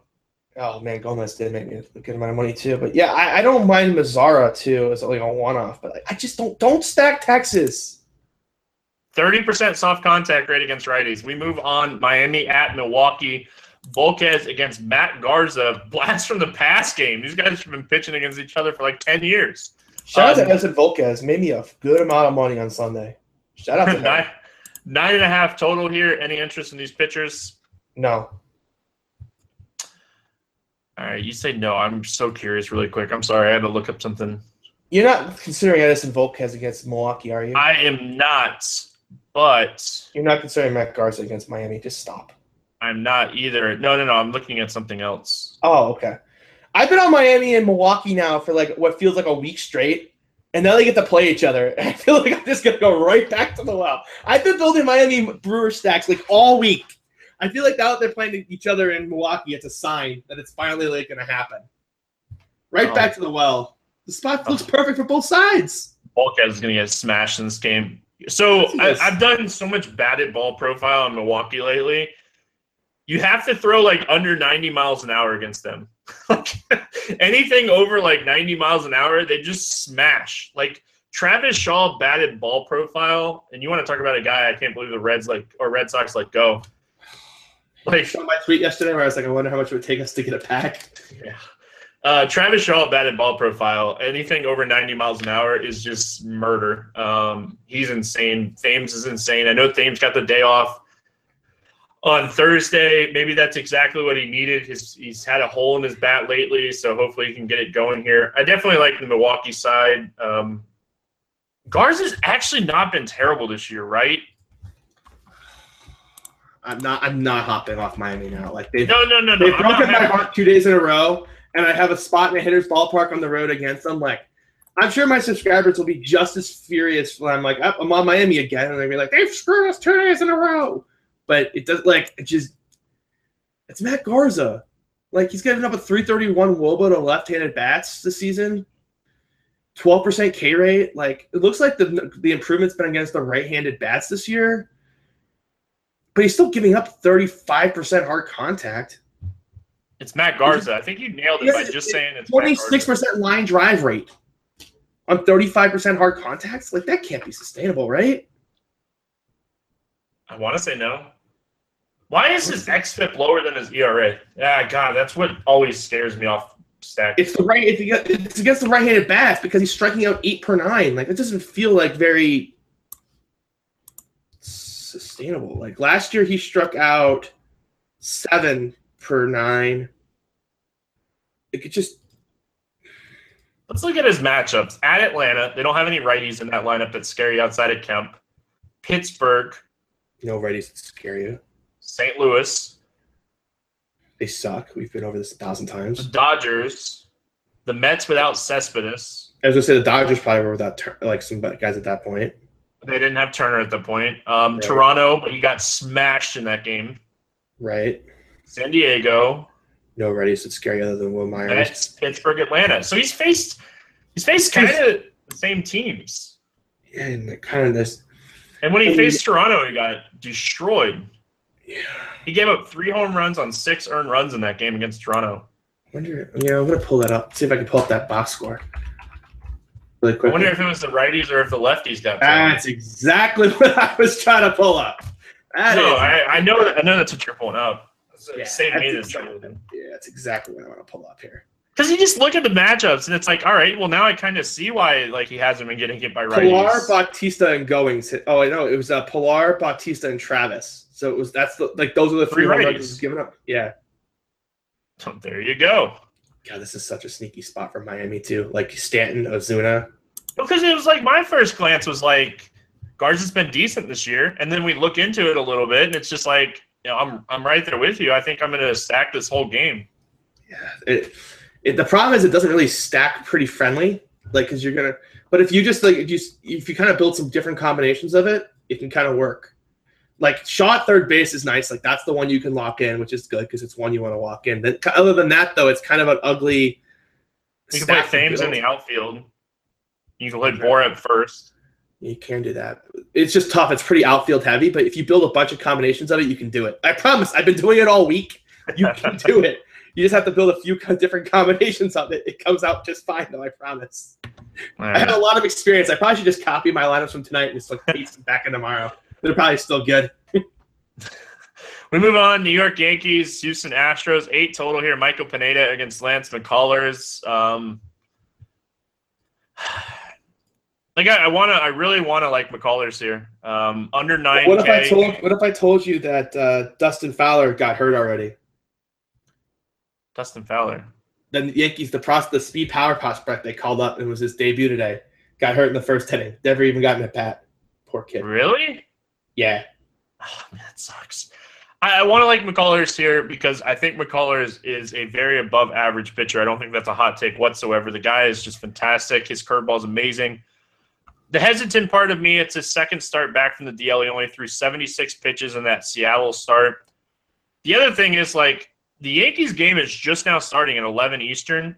Oh man, Gomez did make me a good amount of money too. But yeah, I, I don't mind Mazara too as like a one off. But like, I just don't don't stack Texas. Thirty percent soft contact rate against righties. We move on. Miami at Milwaukee. Volquez against Matt Garza. (laughs) Blast from the past game. These guys have been pitching against each other for like ten years. Shout out Um, to Edinson Volquez. Made me a good amount of money on Sunday. Shout out to him. (laughs) nine, nine and a half total here. Any interest in these pitchers? No, All right, you say no. I'm so curious, really quick. I'm sorry, I had to look up something. you're not considering Edinson Volquez against Milwaukee, are you? I am not, but You're not considering Matt Garza against Miami. Just stop. I'm not either. No, no, no. I'm looking at something else. Oh, okay. I've been on Miami and Milwaukee now for like what feels like a week straight, and now they get to play each other. (laughs) I feel like I'm just gonna go right back to the well. I've been building Miami Brewer stacks like all week. I feel like now that they're playing each other in Milwaukee, it's a sign that it's finally like gonna happen. Right Oh. back to the well. The spot oh. looks perfect for both sides. Going to get smashed in this game. So I, I've done so much batted ball profile in Milwaukee lately. You have to throw like under 90 miles an hour against them. (laughs) like anything over like 90 miles an hour, they just smash. Like Travis Shaw batted ball profile, and you want to talk about a guy I can't believe the Reds like or Red Sox let go. Like saw my tweet yesterday where I was like, I wonder how much it would take us to get a pack. Yeah. Uh, Travis Shaw batted ball profile. Anything over 90 miles an hour is just murder. Um, he's insane. Thames is insane. I know Thames got the day off on Thursday. Maybe that's exactly what he needed. His, he's had a hole in his bat lately, so hopefully he can get it going here. I definitely like the Milwaukee side. Um, Garza's actually not been terrible this year, right? I'm not. I'm not hopping off Miami now. Like they've No, no, no, no. They've broken my heart two days in a row, and I have a spot in a hitter's ballpark on the road against them. Like, I'm sure my subscribers will be just as furious when I'm like, "Oh, I'm on Miami again, and they'll be like, they've screwed us two days in a row. But it does like it just. It's Matt Garza. Like he's getting up a 331 Woba to left-handed bats this season. 12% K rate. Like it looks like the the improvement's been against the right-handed bats this year. But he's still giving up 35% hard contact. It's Matt Garza. I think you nailed it by just saying it's Matt Twenty Garza. six percent line drive rate on thirty five percent hard contacts. Like that can't be sustainable, right? I want to say no. Why is his xFIP lower than his ERA? Yeah, God, that's what always scares me off stack. It's the right. It's against, the right handed bats because he's striking out eight per nine. Like it doesn't feel like very sustainable. Like last year, he struck out seven per nine. It could just Let's look at his matchups. At Atlanta, they don't have any righties in that lineup that's scary outside of Kemp. Pittsburgh, no righties that scare you. St. Louis, They suck. We've been over this a thousand the times. Dodgers, the Mets without Cespedes. As I was gonna say the Dodgers probably were without tur- like some guys at that point. They didn't have Turner at the point. Um, Right. Toronto, but he got smashed in that game. Right. San Diego, No righties scare you other than Wil Myers. Mets, Pittsburgh, Atlanta. So he's faced he's faced kind of the same teams. Yeah, and kind of this. And when he faced Toronto, he got destroyed. Yeah. He gave up three home runs on six earned runs in that game against Toronto. I Wonder. Yeah, I'm gonna pull that up. See if I can pull up that box score. Really quick. I wonder if it was the righties or if the lefties got. That's exactly (laughs) what I was trying to pull up. That no, I, I know. I know that's what you're pulling up. Yeah, Save me that's this exactly, yeah, that's exactly what I want to pull up here. because you just look at the matchups and it's like, all right, well now I kind of see why like he hasn't been getting hit by righties. Pilar, Bautista, and Goins. hit- Oh, I know it was uh, Pilar, Bautista, and Travis. So it was that's the like those are the three Three home runs he's given up. Yeah. there you go. God, this is such a sneaky spot for Miami too. Like Stanton, Ozuna. Because it was like my first glance was like, Garza's been decent this year, and then we look into it a little bit, and it's just like, you know, I'm I'm right there with you. I think I'm going to stack this whole game. Yeah. It, it, the problem is it doesn't really stack pretty friendly. like because you're gonna. But if you just like if you if you kind of build some different combinations of it, it can kind of work. Like Shaw third base is nice. Like that's the one you can lock in, which is good because it's one you want to walk in. Then, other than that, though, it's kind of an ugly. You can play Thames in the outfield. You can play Bour at first. You can do that. It's just tough. It's pretty outfield heavy, but if you build a bunch of combinations of it, you can do it. I promise. I've been doing it all week. You can (laughs) do it. You just have to build a few (laughs) different combinations of it. It comes out just fine, though. I promise. I have a lot of experience. I probably should just copy my lineups from tonight and just like paste them back in tomorrow. They're probably still good. (laughs) We move on. New York Yankees, Houston Astros, eight total here. Michael Pineda against Lance McCullers. Um, (sighs) like I, I want to, I really want to like McCullers here. Um, under nine What if I told What if I told you that uh, Dustin Fowler got hurt already? Dustin Fowler. Then the Yankees, the pros, the speed power prospect they called up and was his debut today, got hurt in the first inning. Never even gotten a bat. Poor kid. Really? Yeah. Oh, man, that sucks. I, I want to like McCullers here because I think McCullers is a very above average pitcher. I don't think that's a hot take whatsoever. The guy is just fantastic. His curveball is amazing. The hesitant part of me, it's his second start back from the DL. He only threw 76 pitches in that Seattle start. The other thing is like the Yankees game is just now starting at 11 Eastern.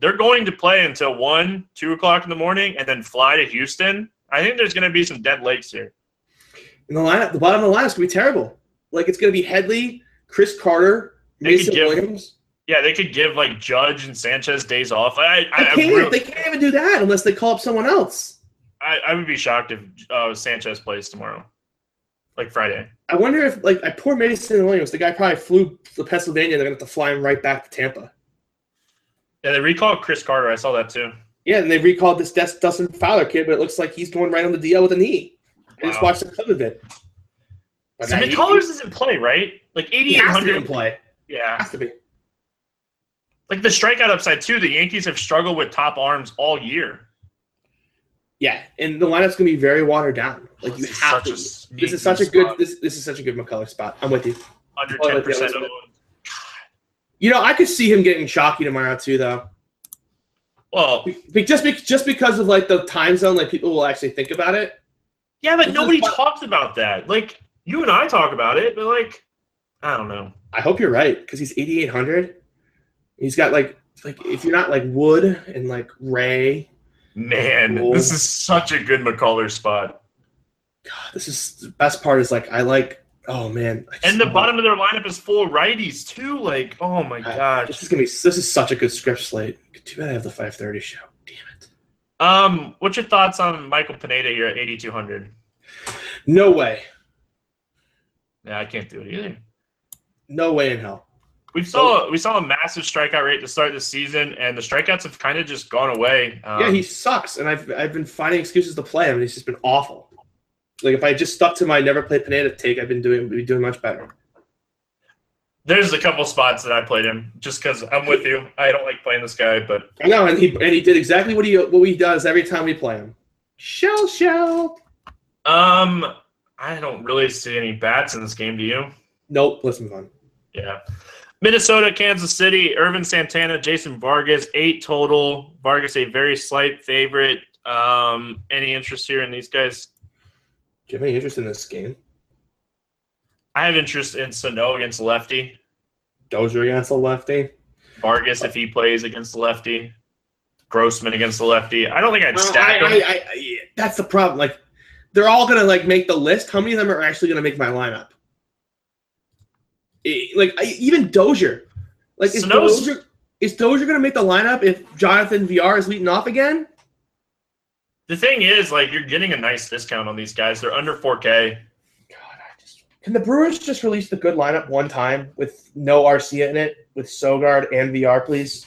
They're going to play until 1, 2 o'clock in the morning and then fly to Houston. I think there's going to be some dead legs here. And the lineup, the bottom of the lineup's gonna be terrible. Like it's gonna be Headley, Chris Carter, Mason give- Williams. Yeah, they could give like Judge and Sanchez days off. I They I, I, can't. really- they can't even do that unless they call up someone else. I, I would be shocked if uh, Sanchez plays tomorrow, like Friday. I wonder if like I poor Mason Williams, the guy probably flew to Pennsylvania. They're gonna have to fly him right back to Tampa. Yeah, they recalled Chris Carter. I saw that too. Yeah, and they recalled this Dustin Fowler kid, but it looks like he's going right on the DL with a knee. I just watched the clip of it. But So McCullers isn't play right. Like he eighty eight has to be in play. Yeah, Has to be. like the strikeout upside too. The Yankees have struggled with top arms all year. Yeah, and the lineup's gonna be very watered down. Oh, like you have to. This is such a good. spot. This this is such a good McCullers spot. I'm with you. under Oh, ten percent. You know, I could see him getting chalky tomorrow too, though. Well, Be- Just be- just because of like the time zone, like people will actually think about it. Yeah, but This nobody talks about that. Like you and I talk about it, but like I don't know. I hope you're right because he's 8800. He's got like like if you're not like Wood and like Ray, Man, Cool. this is such a good McCullers spot. God, this is the best part. Is like I like. Oh man, And the bottom of their lineup is full righties too. Like, oh my God, gosh. This is gonna be. This is such a good script slate. Too bad I have the 5:30 show. Um, what's your thoughts on Michael Pineda here at 8,200? No way. Yeah, I can't do it either. No way in hell. We saw we saw a massive strikeout rate to start the season, and the strikeouts have kind of just gone away. Um, yeah, he sucks, and I've I've been finding excuses to play him, and he's just been awful. Like if I just stuck to my never play Pineda take, I've been doing be doing much better. There's a couple spots that I played him just because I'm with you. I don't like playing this guy, but I know, and he and he did exactly what he what he does every time we play him. Shell shell. um, I don't really see any bats in this game. Do you? Nope. Let's move on. Yeah. Minnesota, Kansas City, Ervin Santana, Jason Vargas, eight total. Vargas a very slight favorite. Um, any interest here in these guys? Do you have any interest in this game? I have interest in Sano against lefty. Dozier against the lefty. Vargas if he plays against the lefty. Grossman against the lefty. I don't think I'd Well, stack I- them. I- I- I- that's the problem. Like, they're all gonna like make the list. How many of them are actually gonna make my lineup? Like I, even Dozier. Like is Sano's- Dozier is Dozier gonna make the lineup if Jonathan Villar is leading off again? the thing is, like, you're getting a nice discount on these guys. They're under 4K. God, I just can the Brewers just release the good lineup one time with no Arcia in it with Sogard and Villar, please?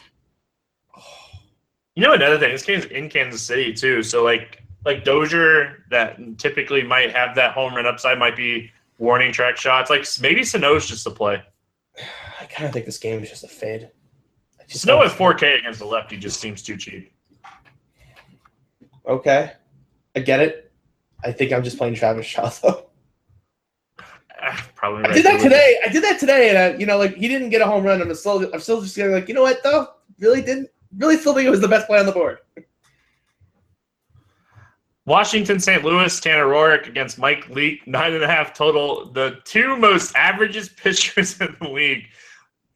You know another thing, this game's in Kansas City too. So like like Dozier that typically might have that home run upside might be warning track shots. Like maybe Sano's just a play. I kind of think this game is just a fade. Just Sano at 4K against the lefty just seems too cheap. Okay, I get it. I think I'm just playing Travis Shaw though. (laughs) Probably I did that today. I did that today, and I, you know, like he didn't get a home run. I'm still, I'm still just getting like, you know what though? Really didn't, really still think it was the best play on the board. Washington, St. Louis, Tanner Roark against Mike Leake, nine and a half total. The two most averages (laughs) pitchers in the league.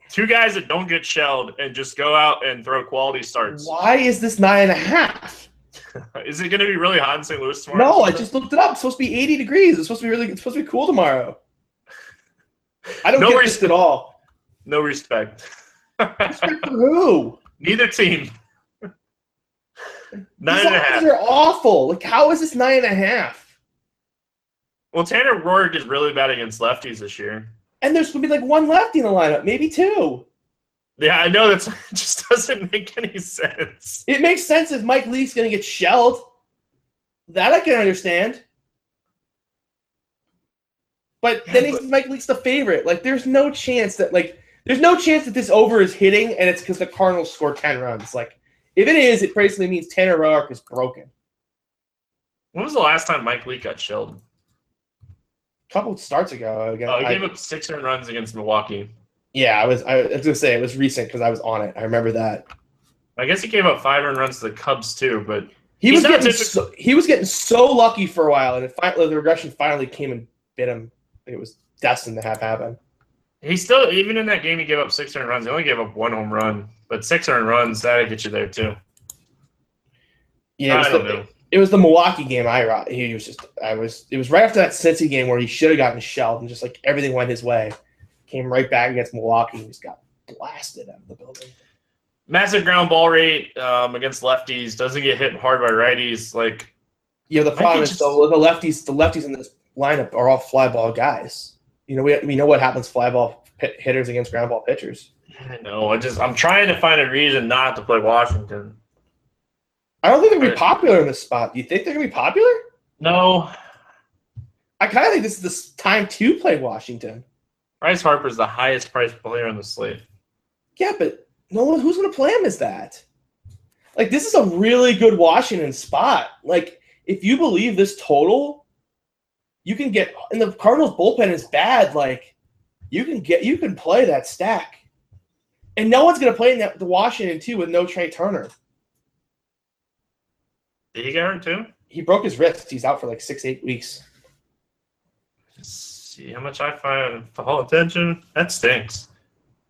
Two guys that don't get shelled and just go out and throw quality starts. Why is this nine and a half? (laughs) Is it going to be really hot in St. Louis tomorrow? No, I just looked it up. It's supposed to be 80 degrees. It's supposed to be really. It's supposed to be cool tomorrow. I don't No get res- this at all. no respect. Respect for who? (laughs) Neither team. Nine These and a half. are awful. Like, how is this nine and a half? Well, Tanner Roark is really bad against lefties this year. And there's gonna be like one lefty in the lineup, maybe two. Yeah, I know that's (laughs) it just doesn't make any sense. It makes sense if Mike Leake's gonna get shelled. That I can understand. But then Yeah, he's Mike Leake's the favorite. Like, there's no chance that like there's no chance that this over is hitting, and it's because the Cardinals score ten runs. Like, if it is, it basically means Tanner Roark is broken. When was the last time Mike Leake got shelled? A couple starts ago, again, Oh, he I- gave up six earned runs against Milwaukee. yeah, I was I was gonna say it was recent because I was on it. I remember that. I guess he gave up five earned runs to the Cubs too, but He was getting so, he was getting so lucky for a while, and it finally the regression finally came and bit him. It was destined to have happen. he still even in that game he gave up six earned runs. He only gave up one home run, but six earned runs that'd get you there too. Yeah, it was, I don't the, know. it was the Milwaukee game. I he was just I was it was right after that Cincy game where he should have gotten shelled and just like everything went his way. Came right back against Milwaukee and just got blasted out of the building. Massive ground ball rate um, against lefties. Doesn't get hit hard by righties. Like Yeah, the problem is just- though the lefties the lefties in this lineup are all fly ball guys. You know we we know what happens fly ball pit hitters against ground ball pitchers. I know. I just I'm trying to find a reason not to play Washington. I don't think they're gonna be popular in this spot. Do you think they're gonna be popular? No, I kind of think this is the time to play Washington. Bryce Harper's the highest priced player on the slate. Yeah, but no one who's going to play him is that. Like this is a really good Washington spot. Like if you believe this total, you can get and the Cardinals bullpen is bad. Like you can get you can play that stack, and no one's going to play in that, the Washington too with no Trea Turner. Did he get hurt too? He broke his wrist. He's out for like six eight weeks. see how much I find fall attention. That stinks.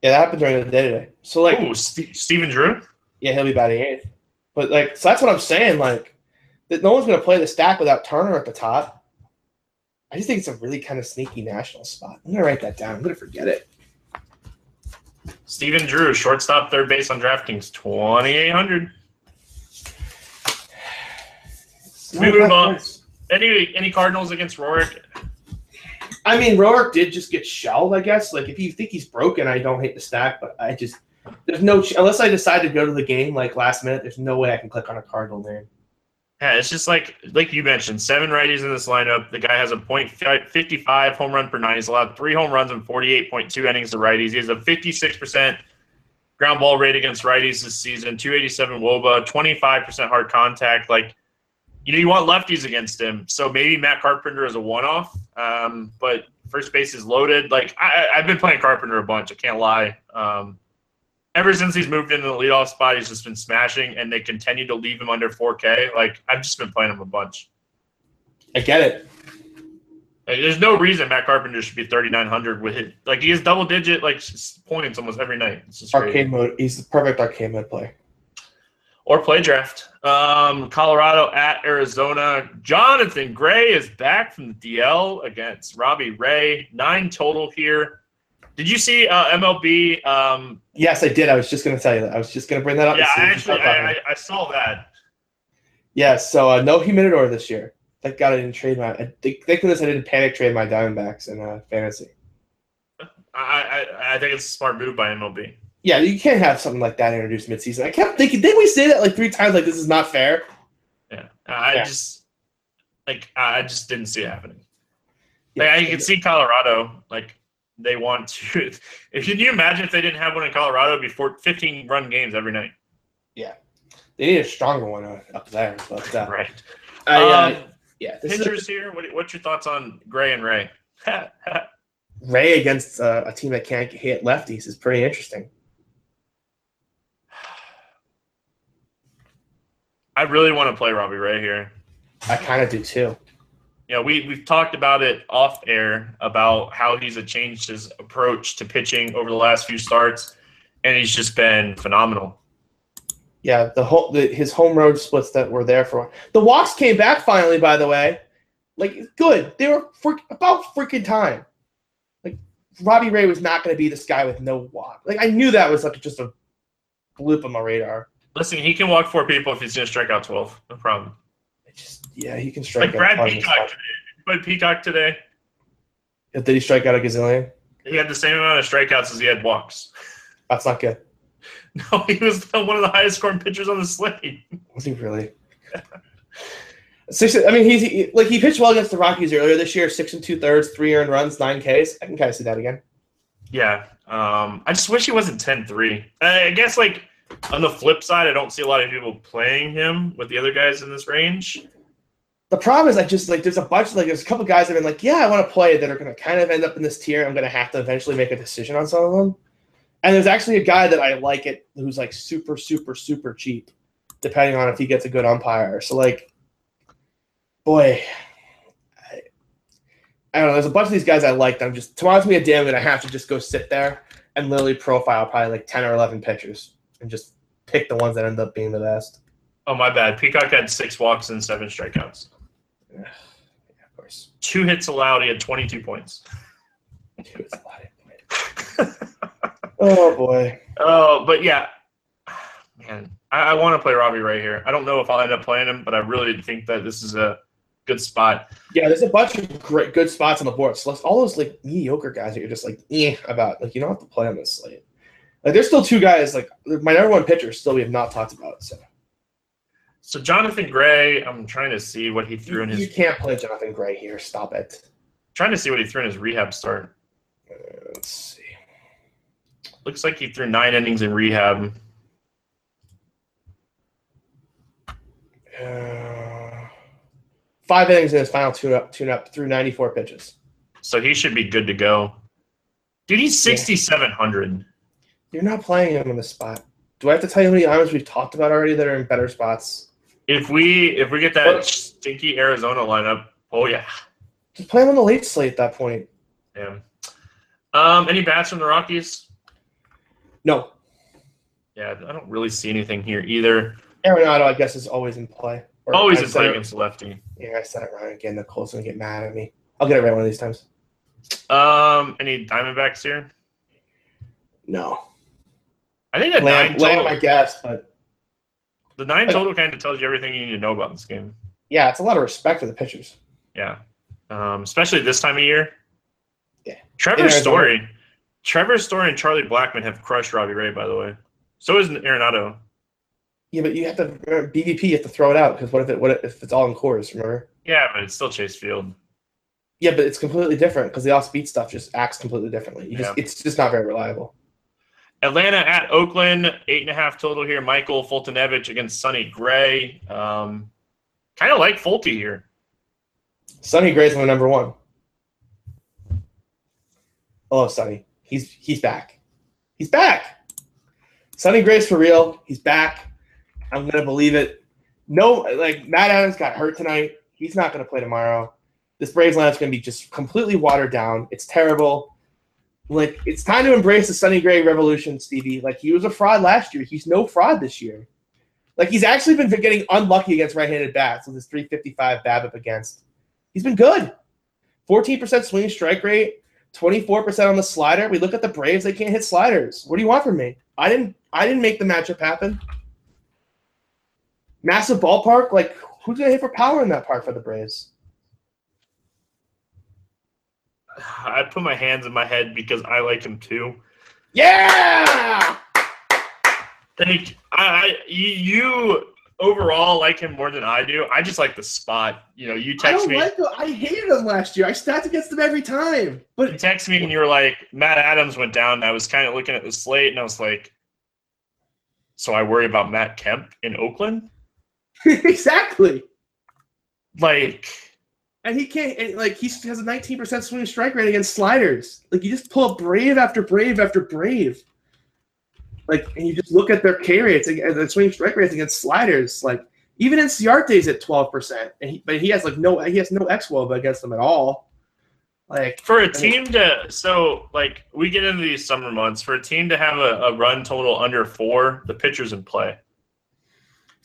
Yeah, that happened during the day today. So like Oh, St- Stephen Drew. Yeah, he'll be batting eighth. But like, so that's what I'm saying. Like, that no one's going to play the stack without Turner at the top. I just think it's a really kind of sneaky national spot. I'm going to write that down. I'm going to forget it. Stephen Drew, shortstop, third base on DraftKings, twenty eight hundred. We move on. Any any Cardinals against Roark? I mean, Roark did just get shelled. I guess. Like, if you think he's broken, I don't hate the stack, but I just there's no ch- unless I decide to go to the game like last minute. There's no way I can click on a Cardinal name. Yeah, it's just like like you mentioned, seven righties in this lineup. The guy has a point fifty five home run per nine. He's allowed three home runs and forty eight point two innings to righties. He has a fifty six percent ground ball rate against righties this season. Two eighty seven WOBA, twenty five percent hard contact. Like you know, you want lefties against him. So maybe Matt Carpenter is a one off. Um, but first base is loaded. Like I, I've been playing Carpenter a bunch. I can't lie. Um, ever since he's moved into the leadoff spot, he's just been smashing, and they continue to leave him under 4K. Like I've just been playing him a bunch. I get it. Like, there's no reason Matt Carpenter should be 3,900 with it. Like he has double digit like points almost every night. It's just Arcade crazy. mode. He's the perfect arcade mode play. Or PlayDraft. Um, Colorado at Arizona. Jonathan Gray is back from the DL against Robbie Ray. Nine total here. Did you see uh, MLB? Um, Yes, I did. I was just going to tell you that. I was just going to bring that up. yeah, I actually I. I, I saw that. Yeah, so uh, no Humidor this year. Thank God I didn't trade my. I, thank thank goodness I didn't panic trade my Diamondbacks in uh, fantasy. I, I I think it's a smart move by MLB. Yeah, you can't have something like that introduced midseason. I kept thinking, didn't we say that like three times? Like this is not fair. Yeah, I Yeah. just like I just didn't see it happening. Like I can see Colorado like they want to. (laughs) If can you imagine if they didn't have one in Colorado it'd be four, 15 run games every night? Yeah, they need a stronger one uh, up there. But uh, (laughs) Right. I, uh, um, yeah, this is a- pitchers here. What, what's your thoughts on Gray and Ray? (laughs) Ray against uh, a team that can't hit lefties is pretty interesting. I really want to play Robbie Ray here. I kind of do too. You know, we we've talked about it off air about how he's changed his approach to pitching over the last few starts, and he's just been phenomenal. Yeah, the whole the, his home road splits that were there for the walks came back finally. By the way, like good, they were for, about freaking time. Like Robbie Ray was not going to be this guy with no walk. Like I knew that was like just a blip on my radar. Listen, he can walk four people if he's going to strike out twelve. No problem. Yeah, he can strike. Like out Brad Peacock today. Peacock today. Did he strike out a gazillion? He had the same amount of strikeouts as he had walks. That's not good. (laughs) No, he was one of the highest scoring pitchers on the slate. Was he really? (laughs) Six. I mean, he's he, like he pitched well against the Rockies earlier this year. Six and two thirds, three earned runs, nine Ks. I can kind of see that again. Yeah. Um, I just wish he wasn't 10-3. I I guess like on the flip side, I don't see a lot of people playing him with the other guys in this range. The problem is, I just like there's a bunch like there's a couple guys that have been like, yeah, I want to play that are to kind of end up in this tier. I'm to have to eventually make a decision on some of them. And there's actually a guy that I like it who's like super, super, super cheap, depending on if he gets a good umpire. So like, boy, I, I don't know. There's a bunch of these guys I like that I'm just tomorrow's gonna be a day I'm gonna have to just go sit there and literally profile probably like ten or eleven pitchers and just pick the ones that end up being the best. Oh my bad. Peacock had six walks and seven strikeouts. Yeah, of course. Two hits allowed. He had 22 points. Dude, it's a oh boy. Oh, but yeah, man, I, I want to play Robbie Ray here. I don't know if I'll end up playing him, but I really think that this is a good spot. Yeah, there's a bunch of great good spots on the board. So let's- all those like mediocre guys that you're just like eh about. Like you don't have to play on this slate. Like there's still two guys like my number one pitcher still we have not talked about. So So Jonathan Gray, I'm trying to see what he threw in you can't play Jonathan Gray here. Stop it. trying to see what he threw in his rehab start. Uh, let's see. Looks like he threw nine innings in rehab. Uh, five innings in his final tune up, tune up through 94 pitches. So he should be good to go. Dude, he's 6,700. You're not playing him in the spot. Do I have to tell you how many arms we've talked about already that are in better spots? If we if we get that What? stinky Arizona lineup, oh yeah. Just play him on the late slate at that point. Yeah. Um, any bats from the Rockies? No. Yeah, I don't really see anything here either. Arenado, I guess, is always in play. Or Always I in play it- against the lefty. Yeah, I said it wrong again. Nicole's gonna get mad at me. I'll get it right one of these times. Um, any Diamondbacks here? No. I think that Lamb, nine Lamb, I guess, but the nine total kind of tells you everything you need to know about this game. yeah, it's a lot of respect for the pitchers. Yeah. Um, especially this time of year. Yeah. Trevor Arizona. Story. Trevor Story and Charlie Blackmon have crushed Robbie Ray, by the way. So is Arenado. Yeah, but you have to BVP. You have to throw it out because what if it what if it's all in Coors? Remember? Yeah, but it's still Chase Field. Yeah, but it's completely different because the off speed stuff just acts completely differently. You just Yeah. it's just not very reliable. Atlanta at Oakland, eight and a half total here. Michael Foltynewicz against Sonny Gray. Um, kind of like Folty here. Sonny Gray's my number one. Hello, Sonny. He's he's back. He's back. Sonny Gray's for real. He's back. I'm gonna believe it. No, like Matt Adams got hurt tonight. He's not gonna play tomorrow. This Braves lineup's gonna be just completely watered down. It's terrible. Like it's time to embrace the Sonny Gray revolution, Stevie. Like he was a fraud last year. He's no fraud this year. Like he's actually been getting unlucky against right-handed bats with his 355 BABIP against. He's been good. 14% swing strike rate, 24% on the slider. We look at the Braves, they can't hit sliders. What do you want from me? I didn't I didn't make the matchup happen. Massive ballpark, like who's gonna hit for power in that park for the Braves? I put my hands in my head because I like him too. Yeah! Thank I, I you, you overall like him more than I do. I just like the spot. You know, you I text don't me, like. I hated them last year. I stacked against them every time. you But text me, and you were like, Matt Adams went down. And I was kind of looking at the slate, and I was like, so I worry about Matt Kemp in Oakland. (laughs) exactly. Like, And he can't and, like he has a 19% swing strike rate against sliders. Like you just pull up brave after brave after brave. Like and you just look at their K rates and their swing strike rates against sliders. Like Even Inciarte's at twelve percent, and he, but he has like no he has no X xwOBA against them at all. Like For a team to so like we get into these summer months for a team to have a, a run total under four, the pitcher's in play.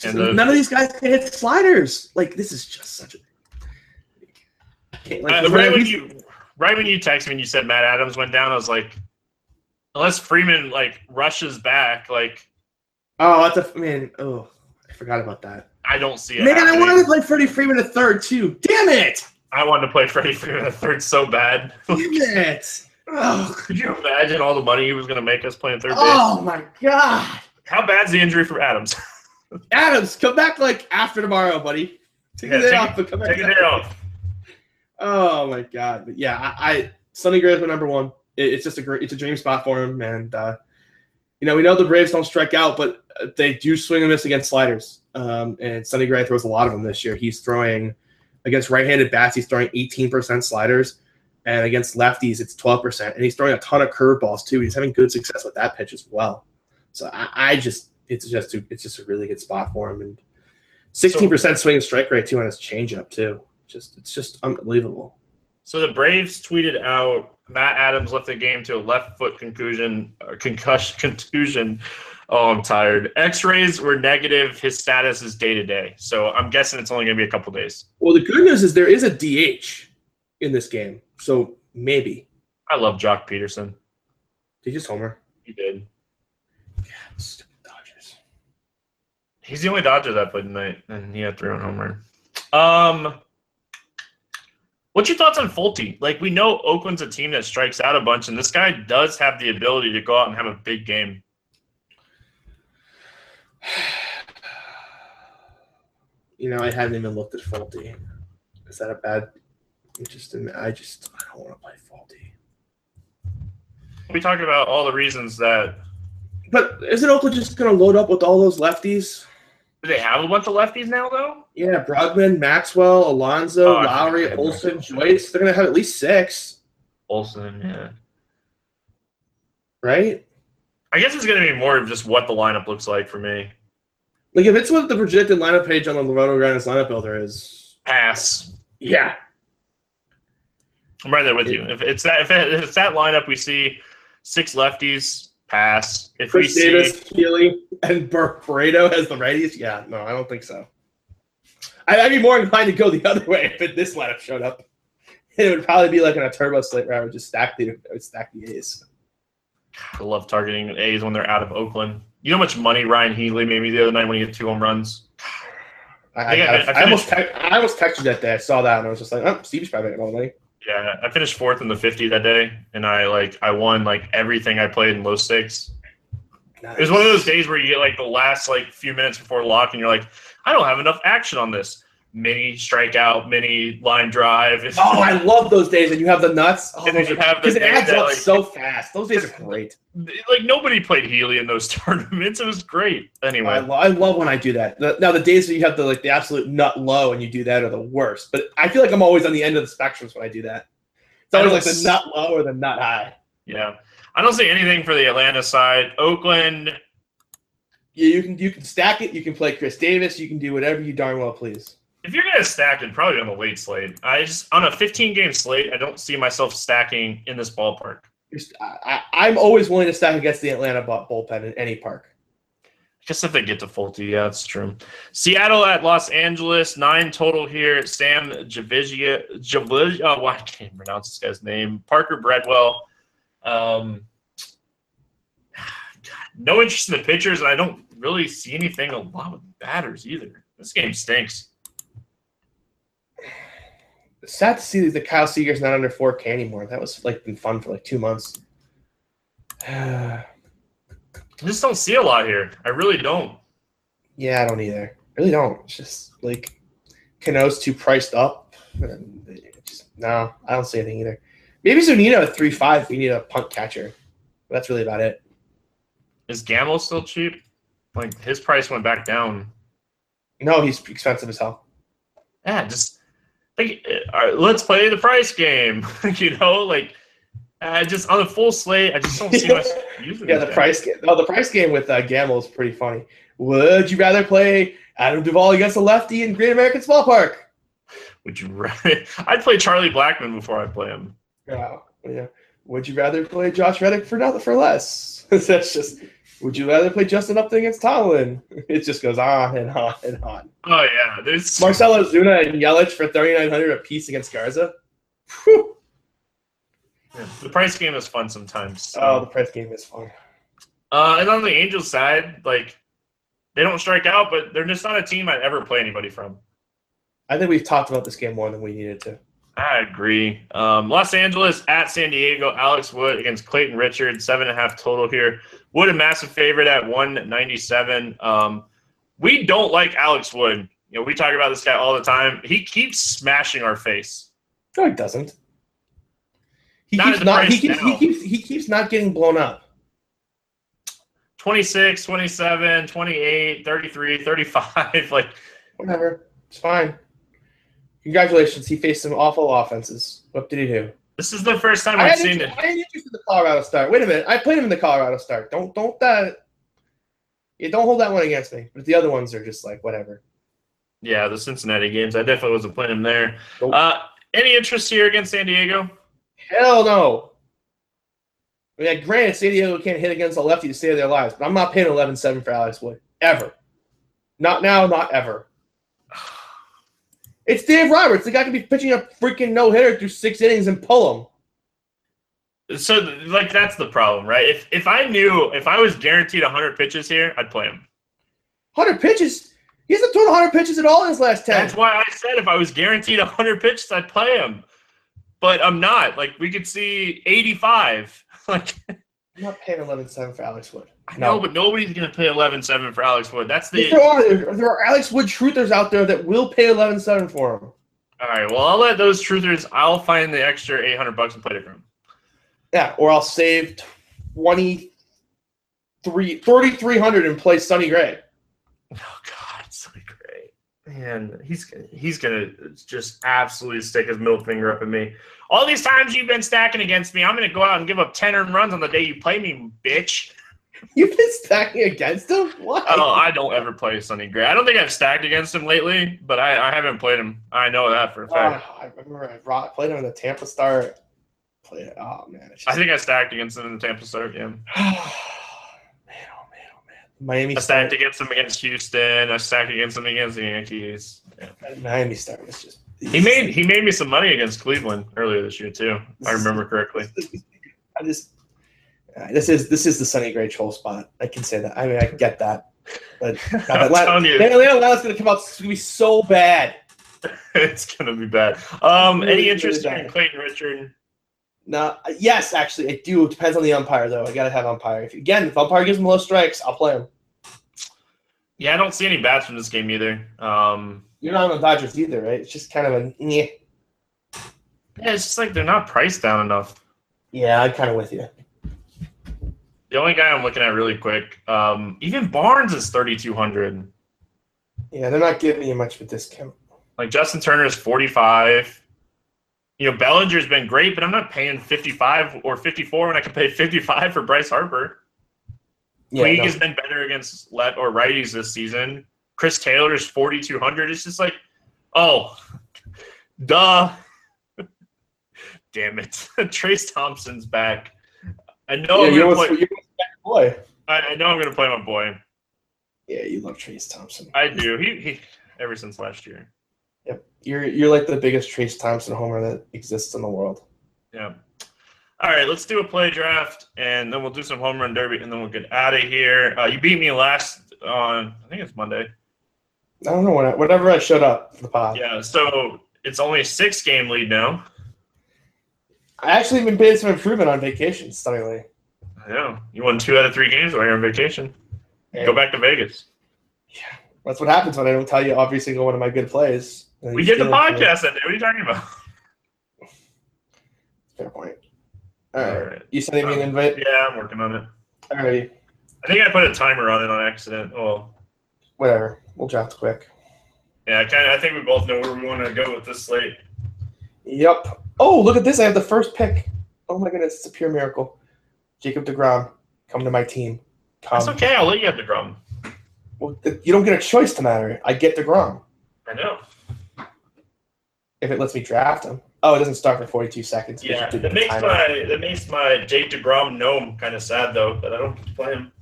And the- none of these guys can hit sliders. Like this is just such a. Like, Uh, right when you right when you texted me and you said Matt Adams went down, I was like, unless Freeman like rushes back, like oh, that's a man. Oh, I forgot about that. I don't see it. Man, I happening. wanted to play Freddie Freeman at third too. Damn it! I wanted to play Freddie Freeman at third so bad. Damn it! Oh, Could you imagine all the money he was going to make us playing third base? oh my god! How bad's the injury for Adams? (laughs) Adams, come back like after tomorrow, buddy. Take Yeah, a day take- off, but come back. Take a day off. Oh my god! But yeah, I, I Sonny Gray's my number one. It, it's just a great, it's a dream spot for him, and uh, you know we know the Braves don't strike out, but uh, they do swing and miss against sliders. Um, and Sonny Gray throws a lot of them this year. He's throwing against right-handed bats. He's throwing 18% sliders, and against lefties, it's 12%. And he's throwing a ton of curveballs too. He's having good success with that pitch as well. So I, I just, it's just, it's just a really good spot for him, and 16% swing and strike rate too on his changeup too. Just, it's just unbelievable. So the Braves tweeted out Matt Adams left the game to a left foot concussion, uh, concussion, contusion. Oh, I'm tired. X-rays were negative. His status is day to day. So I'm guessing it's only going to be a couple days. Well, the good news is there is a DH in this game, so maybe I love Joc Pederson. they just homer. He did. Stupid Dodgers. He's the only Dodger that played tonight, and he had three on homer. Um, what's your thoughts on Folty? Like we know Oakland's a team that strikes out a bunch, and this guy does have the ability to go out and have a big game. (sighs) You know, I haven't even looked at Folty. Is that a bad? Just I just I don't want to play Folty. We talked about all the reasons that But isn't Oakland just going to load up with all those lefties? Do they have a bunch of lefties now, though. Yeah, Brugman, Maxwell, Alonso, Oh, Lowrie. Olson, Joyce. They're going to have at least six, Olson, yeah. right? I guess it's going to be more of just what the lineup looks like for me. Like if it's what the projected lineup page on the RotoGrinders lineup builder is, Pass. yeah, I'm right there with you. If it's that, if, if it's that lineup, we see six lefties. Pass. If we Chris see, Davis, Keely, and Bur- Pareto as the righties? Yeah, no, I don't think so. I'd be more inclined to go the (laughs) other way if this lineup showed up. It would probably be like in a turbo slate where I would just stack the I would stack the A's. I love targeting A's when they're out of Oakland. You know how much money Ryan Healy made me the other night when he hit two home runs. I, I I, I almost te- I almost texted that day. I saw that and I was just like, oh, Stevie's probably making all the money. Yeah, I finished fourth in the 50 that day, and I like I won like everything I played in low stakes. It was one of those days where you get like the last like few minutes before lock, and you're like, I don't have enough action on this. Mini strikeout, mini line drive. (laughs) Oh, I love those days, and you have the nuts. Oh, And those you are- have it adds up like- so fast. Those days are great. like nobody played Healy in those (laughs) tournaments. It was great. I, Anyway, lo- I love when I do that. The, now the days that you have the like the absolute nut low and you do that are the worst. But I feel like I'm always on the end of the spectrums when I do that. It's always like the nut low or the nut high. yeah, I don't see anything for the Atlanta side. Oakland, Yeah, you can you can stack it. You can play Khris Davis. You can do whatever you darn well please. If you're gonna stack it, probably on the late slate. I just on a 15 game slate, I don't see myself stacking in this ballpark. Just, I, I, I'm always willing to stack against the Atlanta bullpen in any park. guess if they get to Folty, yeah, that's true. Seattle at Los Angeles, nine total here. Sam Javizia, Javizia, oh, I can't pronounce this guy's name. Parker Bridwell. Um, (sighs) God, no interest in the pitchers, and I don't really see anything a lot with batters either. This game stinks. Sad to see that Kyle Seager's not under 4K anymore. That was like been fun for like two months. (sighs) I just don't see a lot here. I really don't. Yeah, I don't either. Really don't. It's just like Cano's too priced up. Just, no, I don't see anything either. Maybe Zunino at three five. We need a punt catcher. But that's really about it. Is Gamel still cheap? Like his price went back down. No, he's expensive as hell. yeah, just like uh, let's play the price game. (laughs) you know, like uh, just on a full slate, I just don't see (laughs) much Yeah, the price game. Oh, the price game with uh, Gamel is pretty funny. Would you rather play Adam Duvall against a lefty in Great American Small Park. Would you rather? (laughs) I'd play Charlie Blackmon before I play him. Yeah, yeah. Would you rather play Josh Reddick for nothing for less? That's just. Would you rather play Justin Upton against Tomlin? (laughs) It just goes on and on and on. Oh yeah, there's Marcell Ozuna and Yelich for thirty nine hundred a piece against Garza. Whew. yeah, the price game is fun sometimes. so. Oh, the price game is fun. Uh, and on the Angels side, like they don't strike out, but they're just not a team I'd ever play anybody from. I think we've talked about this game more than we needed to. I agree. Um, Los Angeles at San Diego. Alex Wood against Clayton Richard. Seven and a half total here. Wood a massive favorite at one ninety seven. Um, we don't like Alex Wood. You know, we talk about this guy all the time. He keeps smashing our face. No, he doesn't. He Not keeps not. He keeps, he keeps. He keeps not getting blown up. 26, 27, 28, 33, 35. (laughs) Like, Whatever. It's fine. Congratulations. He faced some awful offenses. What did he do? this is the first time I I've seen it. I had interest in the Colorado start. Wait a minute. I played him in the Colorado start. Don't don't that. Yeah, don't hold that one against me. But the other ones are just like whatever. Yeah, the Cincinnati games. I definitely wasn't playing him there. Nope. Uh, any interest here against San Diego? Hell no. I mean, granted, San Diego can't hit against a lefty to save their lives, but I'm not paying 11-7 for Alex Wood ever. Not now, not ever. It's Dave Roberts. The guy can be pitching a freaking no hitter through six innings and pull him. So, like, that's the problem, right? If if I knew, if I was guaranteed 100 pitches here, I'd play him. 100 pitches. He hasn't thrown 100 pitches at all in his last 10. That's why I said if I was guaranteed 100 pitches, I'd play him. But I'm not. Like, we could see 85. (laughs) Like, I'm not paying 11-7 for Alex Wood. I know, but nobody's going to pay 11-7 for Alex Wood. That's Yes, the. there are. There, are Alex Wood truthers out there that will pay 11-7 for him. All right. Well, I'll let those truthers. I'll find the extra 800 bucks and play for. Yeah, or I'll save 23 3,300 and play Sonny Gray. (laughs) Oh God, it's Gray, man. He's he's gonna just absolutely stick his middle finger up at me. All these times you've been stacking against me, I'm gonna go out and give up ten earned runs on the day you play me, bitch. (laughs) You've been stacking against him? What? I don't. I don't ever play Sonny Gray. I don't think I've stacked against him lately, but I, I haven't played him. I know that for a fact. Oh, I remember I brought, played him in the Tampa start. Played it. Oh man, it's I think I stacked against him in the Tampa Start game. (sighs) man, oh man, oh man. Miami I stacked start. against him against Houston. I stacked against him against the Yankees. Yeah. Miami start was just. He made he made me some money against Cleveland earlier this year too. If I remember correctly. (laughs) I just. Uh, This is this is the Sonny Gray troll spot. I can say that. I mean, I get that, but (laughs) I'm telling you. Atlanta Atlanta's gonna come out. It's gonna be so bad. (laughs) it's gonna be bad. Um, Really, any really interest in bad. Clayton Richard? No, yes, actually, I do. It depends on the umpire, though. I gotta have umpire. If again, if umpire gives him low strikes, I'll play him. Yeah, I don't see any bats from this game either. Um, You're not on the Dodgers either, right? It's just kind of a yeah. yeah, it's just like they're not priced down enough. Yeah, I'm kind of with you. The only guy I'm looking at really quick, um, even Barnes is 3,200. Yeah, they're not giving you much of a discount. Like Justin Turner is 45. You know, Bellinger's been great, but I'm not paying 55 or 54 when I can pay (laughs) 55 for Bryce Harper. Yeah, Puig no. has been better against left or righties this season. Chris Taylor's 4,200. It's just like, oh, duh. (laughs) Damn it. (laughs) Trayce Thompson's back. I know yeah, I'm gonna play, you know what's boy. I, I know I'm gonna play my boy. Yeah, you love Trayce Thompson. I do. He, he ever since last year. Yep, you're you're like the biggest Trayce Thompson homer that exists in the world. Yeah. All right, let's do a PlayDraft, and then we'll do some home run derby, and then we'll get out of here. Uh, you beat me last on, I think it's Monday. I don't know when I, whenever I showed up for the pod. Yeah, so it's only a six game lead now. I actually been made some improvement on vacation. Stunningly, I know. You won two out of three games while you're on vacation. Go back to Vegas. Yeah. That's what happens when I don't tell you every single one of my good plays. We did the steal it from me. podcast that day. What are you talking about? Fair point. All right. All right. You sending me an um, invite? Yeah, I'm working on it. All right. I think I put a timer on it on accident. Well, Whatever. We'll draft quick. yeah, I kind of. I think we both know where we want to go with this slate. Yep. Oh, look at this. I have the first pick. Oh my goodness. It's a pure miracle. Jacob DeGrom, come to my team. Come. That's okay. I'll let you have deGrom. Well, you don't get a choice to matter. I get Degrom I know. if it lets me draft him. Oh, it doesn't start for 42 seconds. Yeah, that makes timer. my that makes my Jake Degrom gnome kind of sad though, but I don't play him.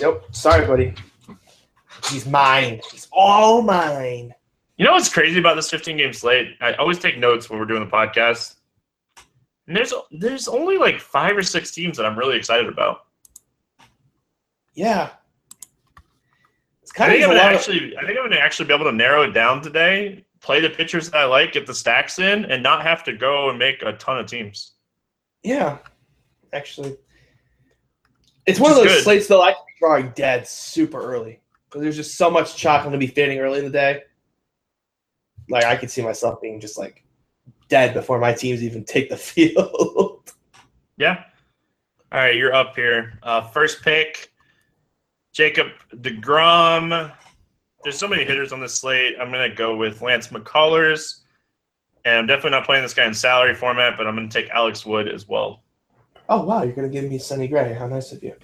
Nope. Sorry, buddy. He's mine. He's all mine. You know what's crazy about this 15 game slate? I always take notes when we're doing the podcast. And there's there's only like five or six teams that I'm really excited about. Yeah. It's I kind think of I'm gonna lot of, actually I think I'm gonna actually be able to narrow it down today, play the pitchers that I like, get the stacks in, and not have to go and make a ton of teams. yeah. Actually, it's one of those good. slates that I like be drawing dead super early because there's just so much chalk I'm to be fading early in the day. Like I could see myself being just like dead before my teams even (laughs) take the field. Yeah. All right, you're up here. Uh, first pick, Jacob DeGrom. There's so many hitters on this slate. I'm going to go with Lance McCullers. And I'm definitely not playing this guy in salary format, but I'm going to take Alex Wood as well. oh wow, you're going to give me Sonny Gray. How nice of you.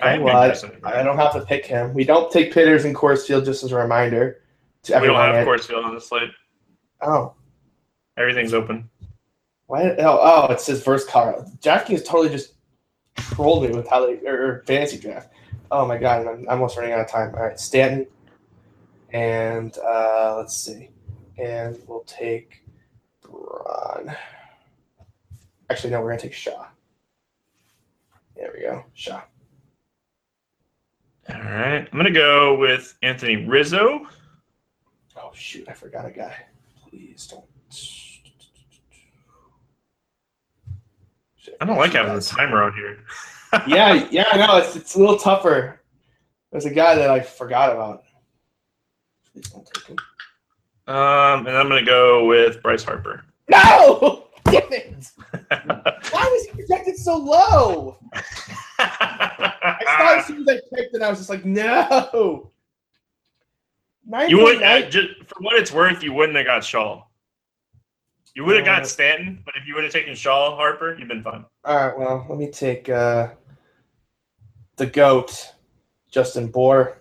I well, I, do Sonny Gray. I don't have to pick him. We don't take pitters in Coors Field, just as a reminder to We don't have Coors Field on the slate. Oh, Everything's open. why? Oh, oh, it says verse Colorado. DraftKings totally just trolled me with how they or, or fantasy draft. Oh my god, I'm, I'm almost running out of time. All right, Stanton, and uh, let's see, and we'll take Braun. Actually, no, we're gonna take Shaw. There we go, Shaw. All right. I'm going to go with Anthony Rizzo. Oh shoot, I forgot a guy. Please don't. I don't like having the timer on here. (laughs) yeah, yeah, I know. It's it's a little tougher. There's a guy that I forgot about. Please don't take him. Um, and I'm going to go with Bryce Harper. No! (laughs) Damn it! (laughs) Why was he projected so low? I saw it as soon as I picked it, I was just like, no. You would 9.9 uh, just for what it's worth, you wouldn't have got Shaw. You would have Uh, got Stanton, but if you would have taken Shaw Harper, you've been fine. All right, well, let me take uh, the goat, Justin Bour,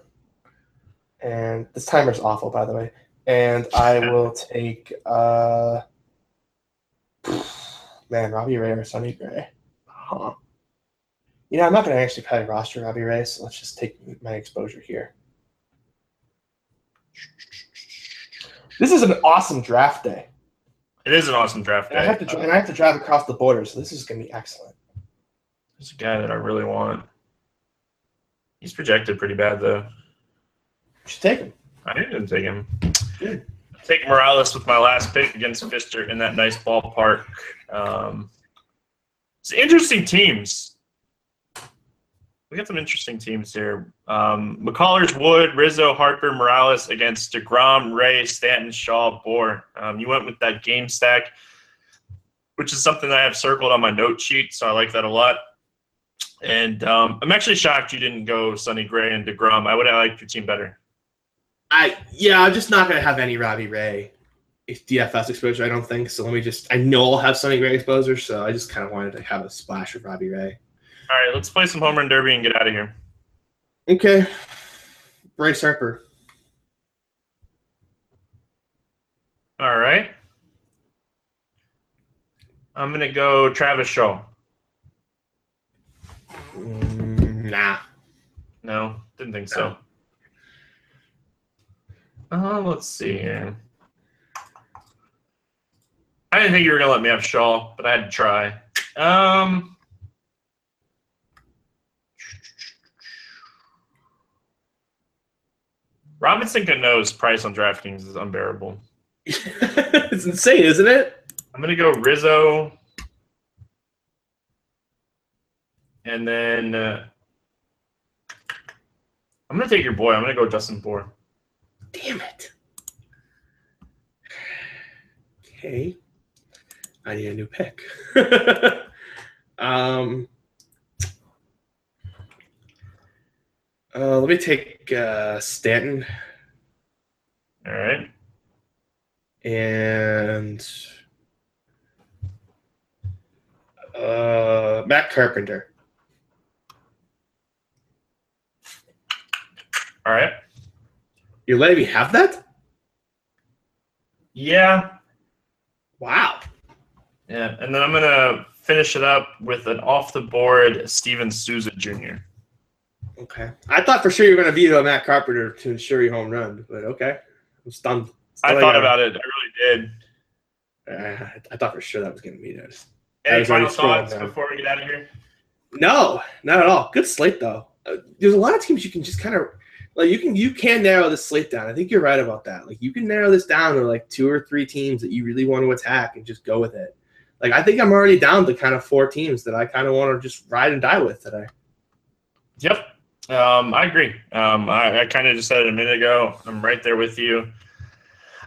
and this timer's awful, by the way. And I (laughs) will take, uh, man, Robbie Ray or Sonny Gray. Huh. You know, I'm not going to actually probably roster Robbie Ray, so let's just take my exposure here. This is an awesome draft day. It is an awesome draft And I have to, dri- and I have to drive across the border, so this is going to be excellent. There's a guy that I really want. He's projected pretty bad though. You should take him. I didn't take him. Good. Take Morales with my last pick against Fister in that nice ballpark. Um, it's interesting teams. We got some interesting teams here. Um, McCullers, Wood, Rizzo, Harper, Morales against DeGrom, Ray, Stanton, Shaw, Bour. Um, you went with that game stack, which is something I have circled on my note sheet, so I like that a lot. And um, I'm actually shocked you didn't go Sonny Gray and DeGrom. I would have liked your team better. I yeah, I'm just not gonna have any Robbie Ray DFS exposure. I don't think so. Let me just. I know I'll have Sonny Gray exposure, so I just kind of wanted to have a splash of Robbie Ray. All right, let's play some home run derby and get out of here. Okay, Bryce Harper. All right. I'm going to go Travis Shaw. Mm, nah. No, didn't think so. Uh, let's see here. I didn't think you were going to let me have Shaw, but I had to try. Um, Robinson Cano's price on DraftKings is unbearable. (laughs) it's insane, isn't it? I'm gonna go Rizzo, and then uh, I'm gonna take your boy. I'm gonna go Justin Bour. Damn it. (sighs) Okay. I need a new pick. (laughs) um. Uh, let me take uh, Stanton All right. and uh, Matt Carpenter. All right. You're letting me have that? Yeah, Wow. yeah. And then I'm gonna finish it up with an off the board Steven Souza Jr. Okay. I thought for sure you were going to veto Matt Carpenter to ensure your home run, but okay. I'm stunned. I thought about it. I really did. Uh, I thought for sure that was getting vetoed. I Any final thoughts before we get out of here? No, not at all. Good slate though. Uh, there's a lot of teams you can just kind of like you can you can narrow this slate down. I think you're right about that. Like you can narrow this down to like two or three teams that you really want to attack and just go with it. Like I think I'm already down to kind of four teams that I kind of want to just ride and die with today. Yep. Um, I agree. Um, I, I kind of just said it a minute ago. I'm right there with you.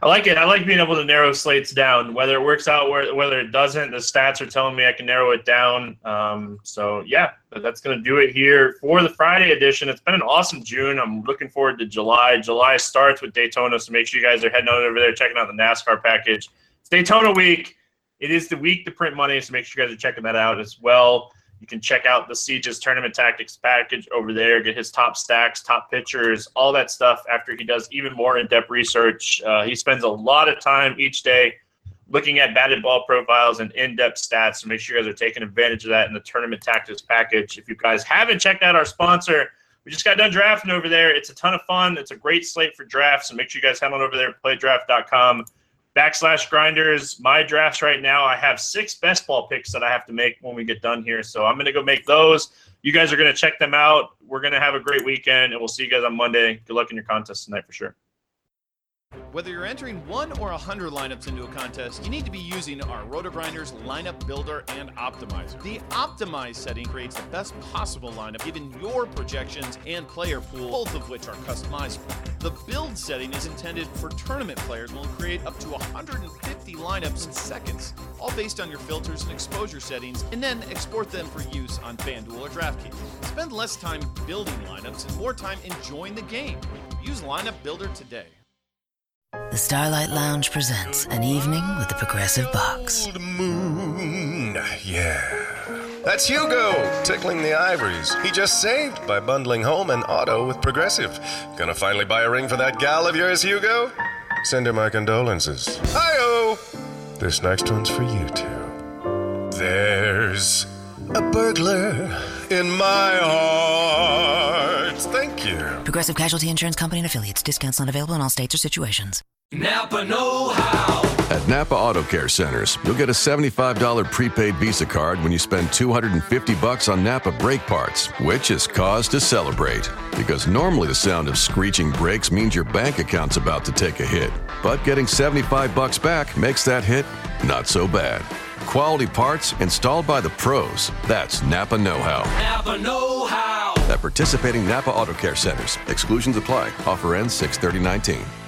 I like it. I like being able to narrow slates down. Whether it works out, whether it doesn't, the stats are telling me I can narrow it down. Um, so yeah, that's going to do it here for the Friday edition. It's been an awesome June. I'm looking forward to July. July starts with Daytona, so make sure you guys are heading over there checking out the NASCAR package. It's Daytona week. It is the week to print money, so make sure you guys are checking that out as well. You can check out the Siege's tournament tactics package over there, get his top stacks, top pitchers, all that stuff after he does even more in depth research. Uh, he spends a lot of time each day looking at batted ball profiles and in depth stats. So make sure you guys are taking advantage of that in the tournament tactics package. If you guys haven't checked out our sponsor, we just got done drafting over there. It's a ton of fun. It's a great slate for drafts. So make sure you guys head on over there playdraft.com backslash grinders. My drafts right now, I have six best ball picks that I have to make when we get done here. So I'm going to go make those. You guys are going to check them out. We're going to have a great weekend, and we'll see you guys on Monday. Good luck in your contest tonight for sure. Whether you're entering one or a hundred lineups into a contest, you need to be using our RotoGrinders lineup builder and optimizer. The optimize setting creates the best possible lineup given your projections and player pool, both of which are customizable. The build setting is intended for tournament players and will create up to 150 lineups in seconds, all based on your filters and exposure settings, and then export them for use on FanDuel or DraftKings. Spend less time building lineups and more time enjoying the game. Use Lineup Builder today. The Starlight Lounge presents an evening with the Progressive Box. Old moon. Yeah. That's Hugo tickling the ivories. He just saved by bundling home and auto with Progressive. Gonna finally buy a ring for that gal of yours, Hugo? Send her my condolences. Hi-oh! This next one's for you two. There's a burglar in my heart. Thank you. Progressive Casualty Insurance Company and affiliates. Discounts not available in all states or situations. Napa Know How. At Napa Auto Care Centers, you'll get a $75 prepaid Visa card when you spend 250 bucks on Napa brake parts, which is cause to celebrate. Because normally the sound of screeching brakes means your bank account's about to take a hit. But getting 75 bucks back makes that hit not so bad. Quality parts installed by the pros. That's Napa Know How. Napa Know How. At participating Napa Auto Care Centers, exclusions apply. Offer ends 63019.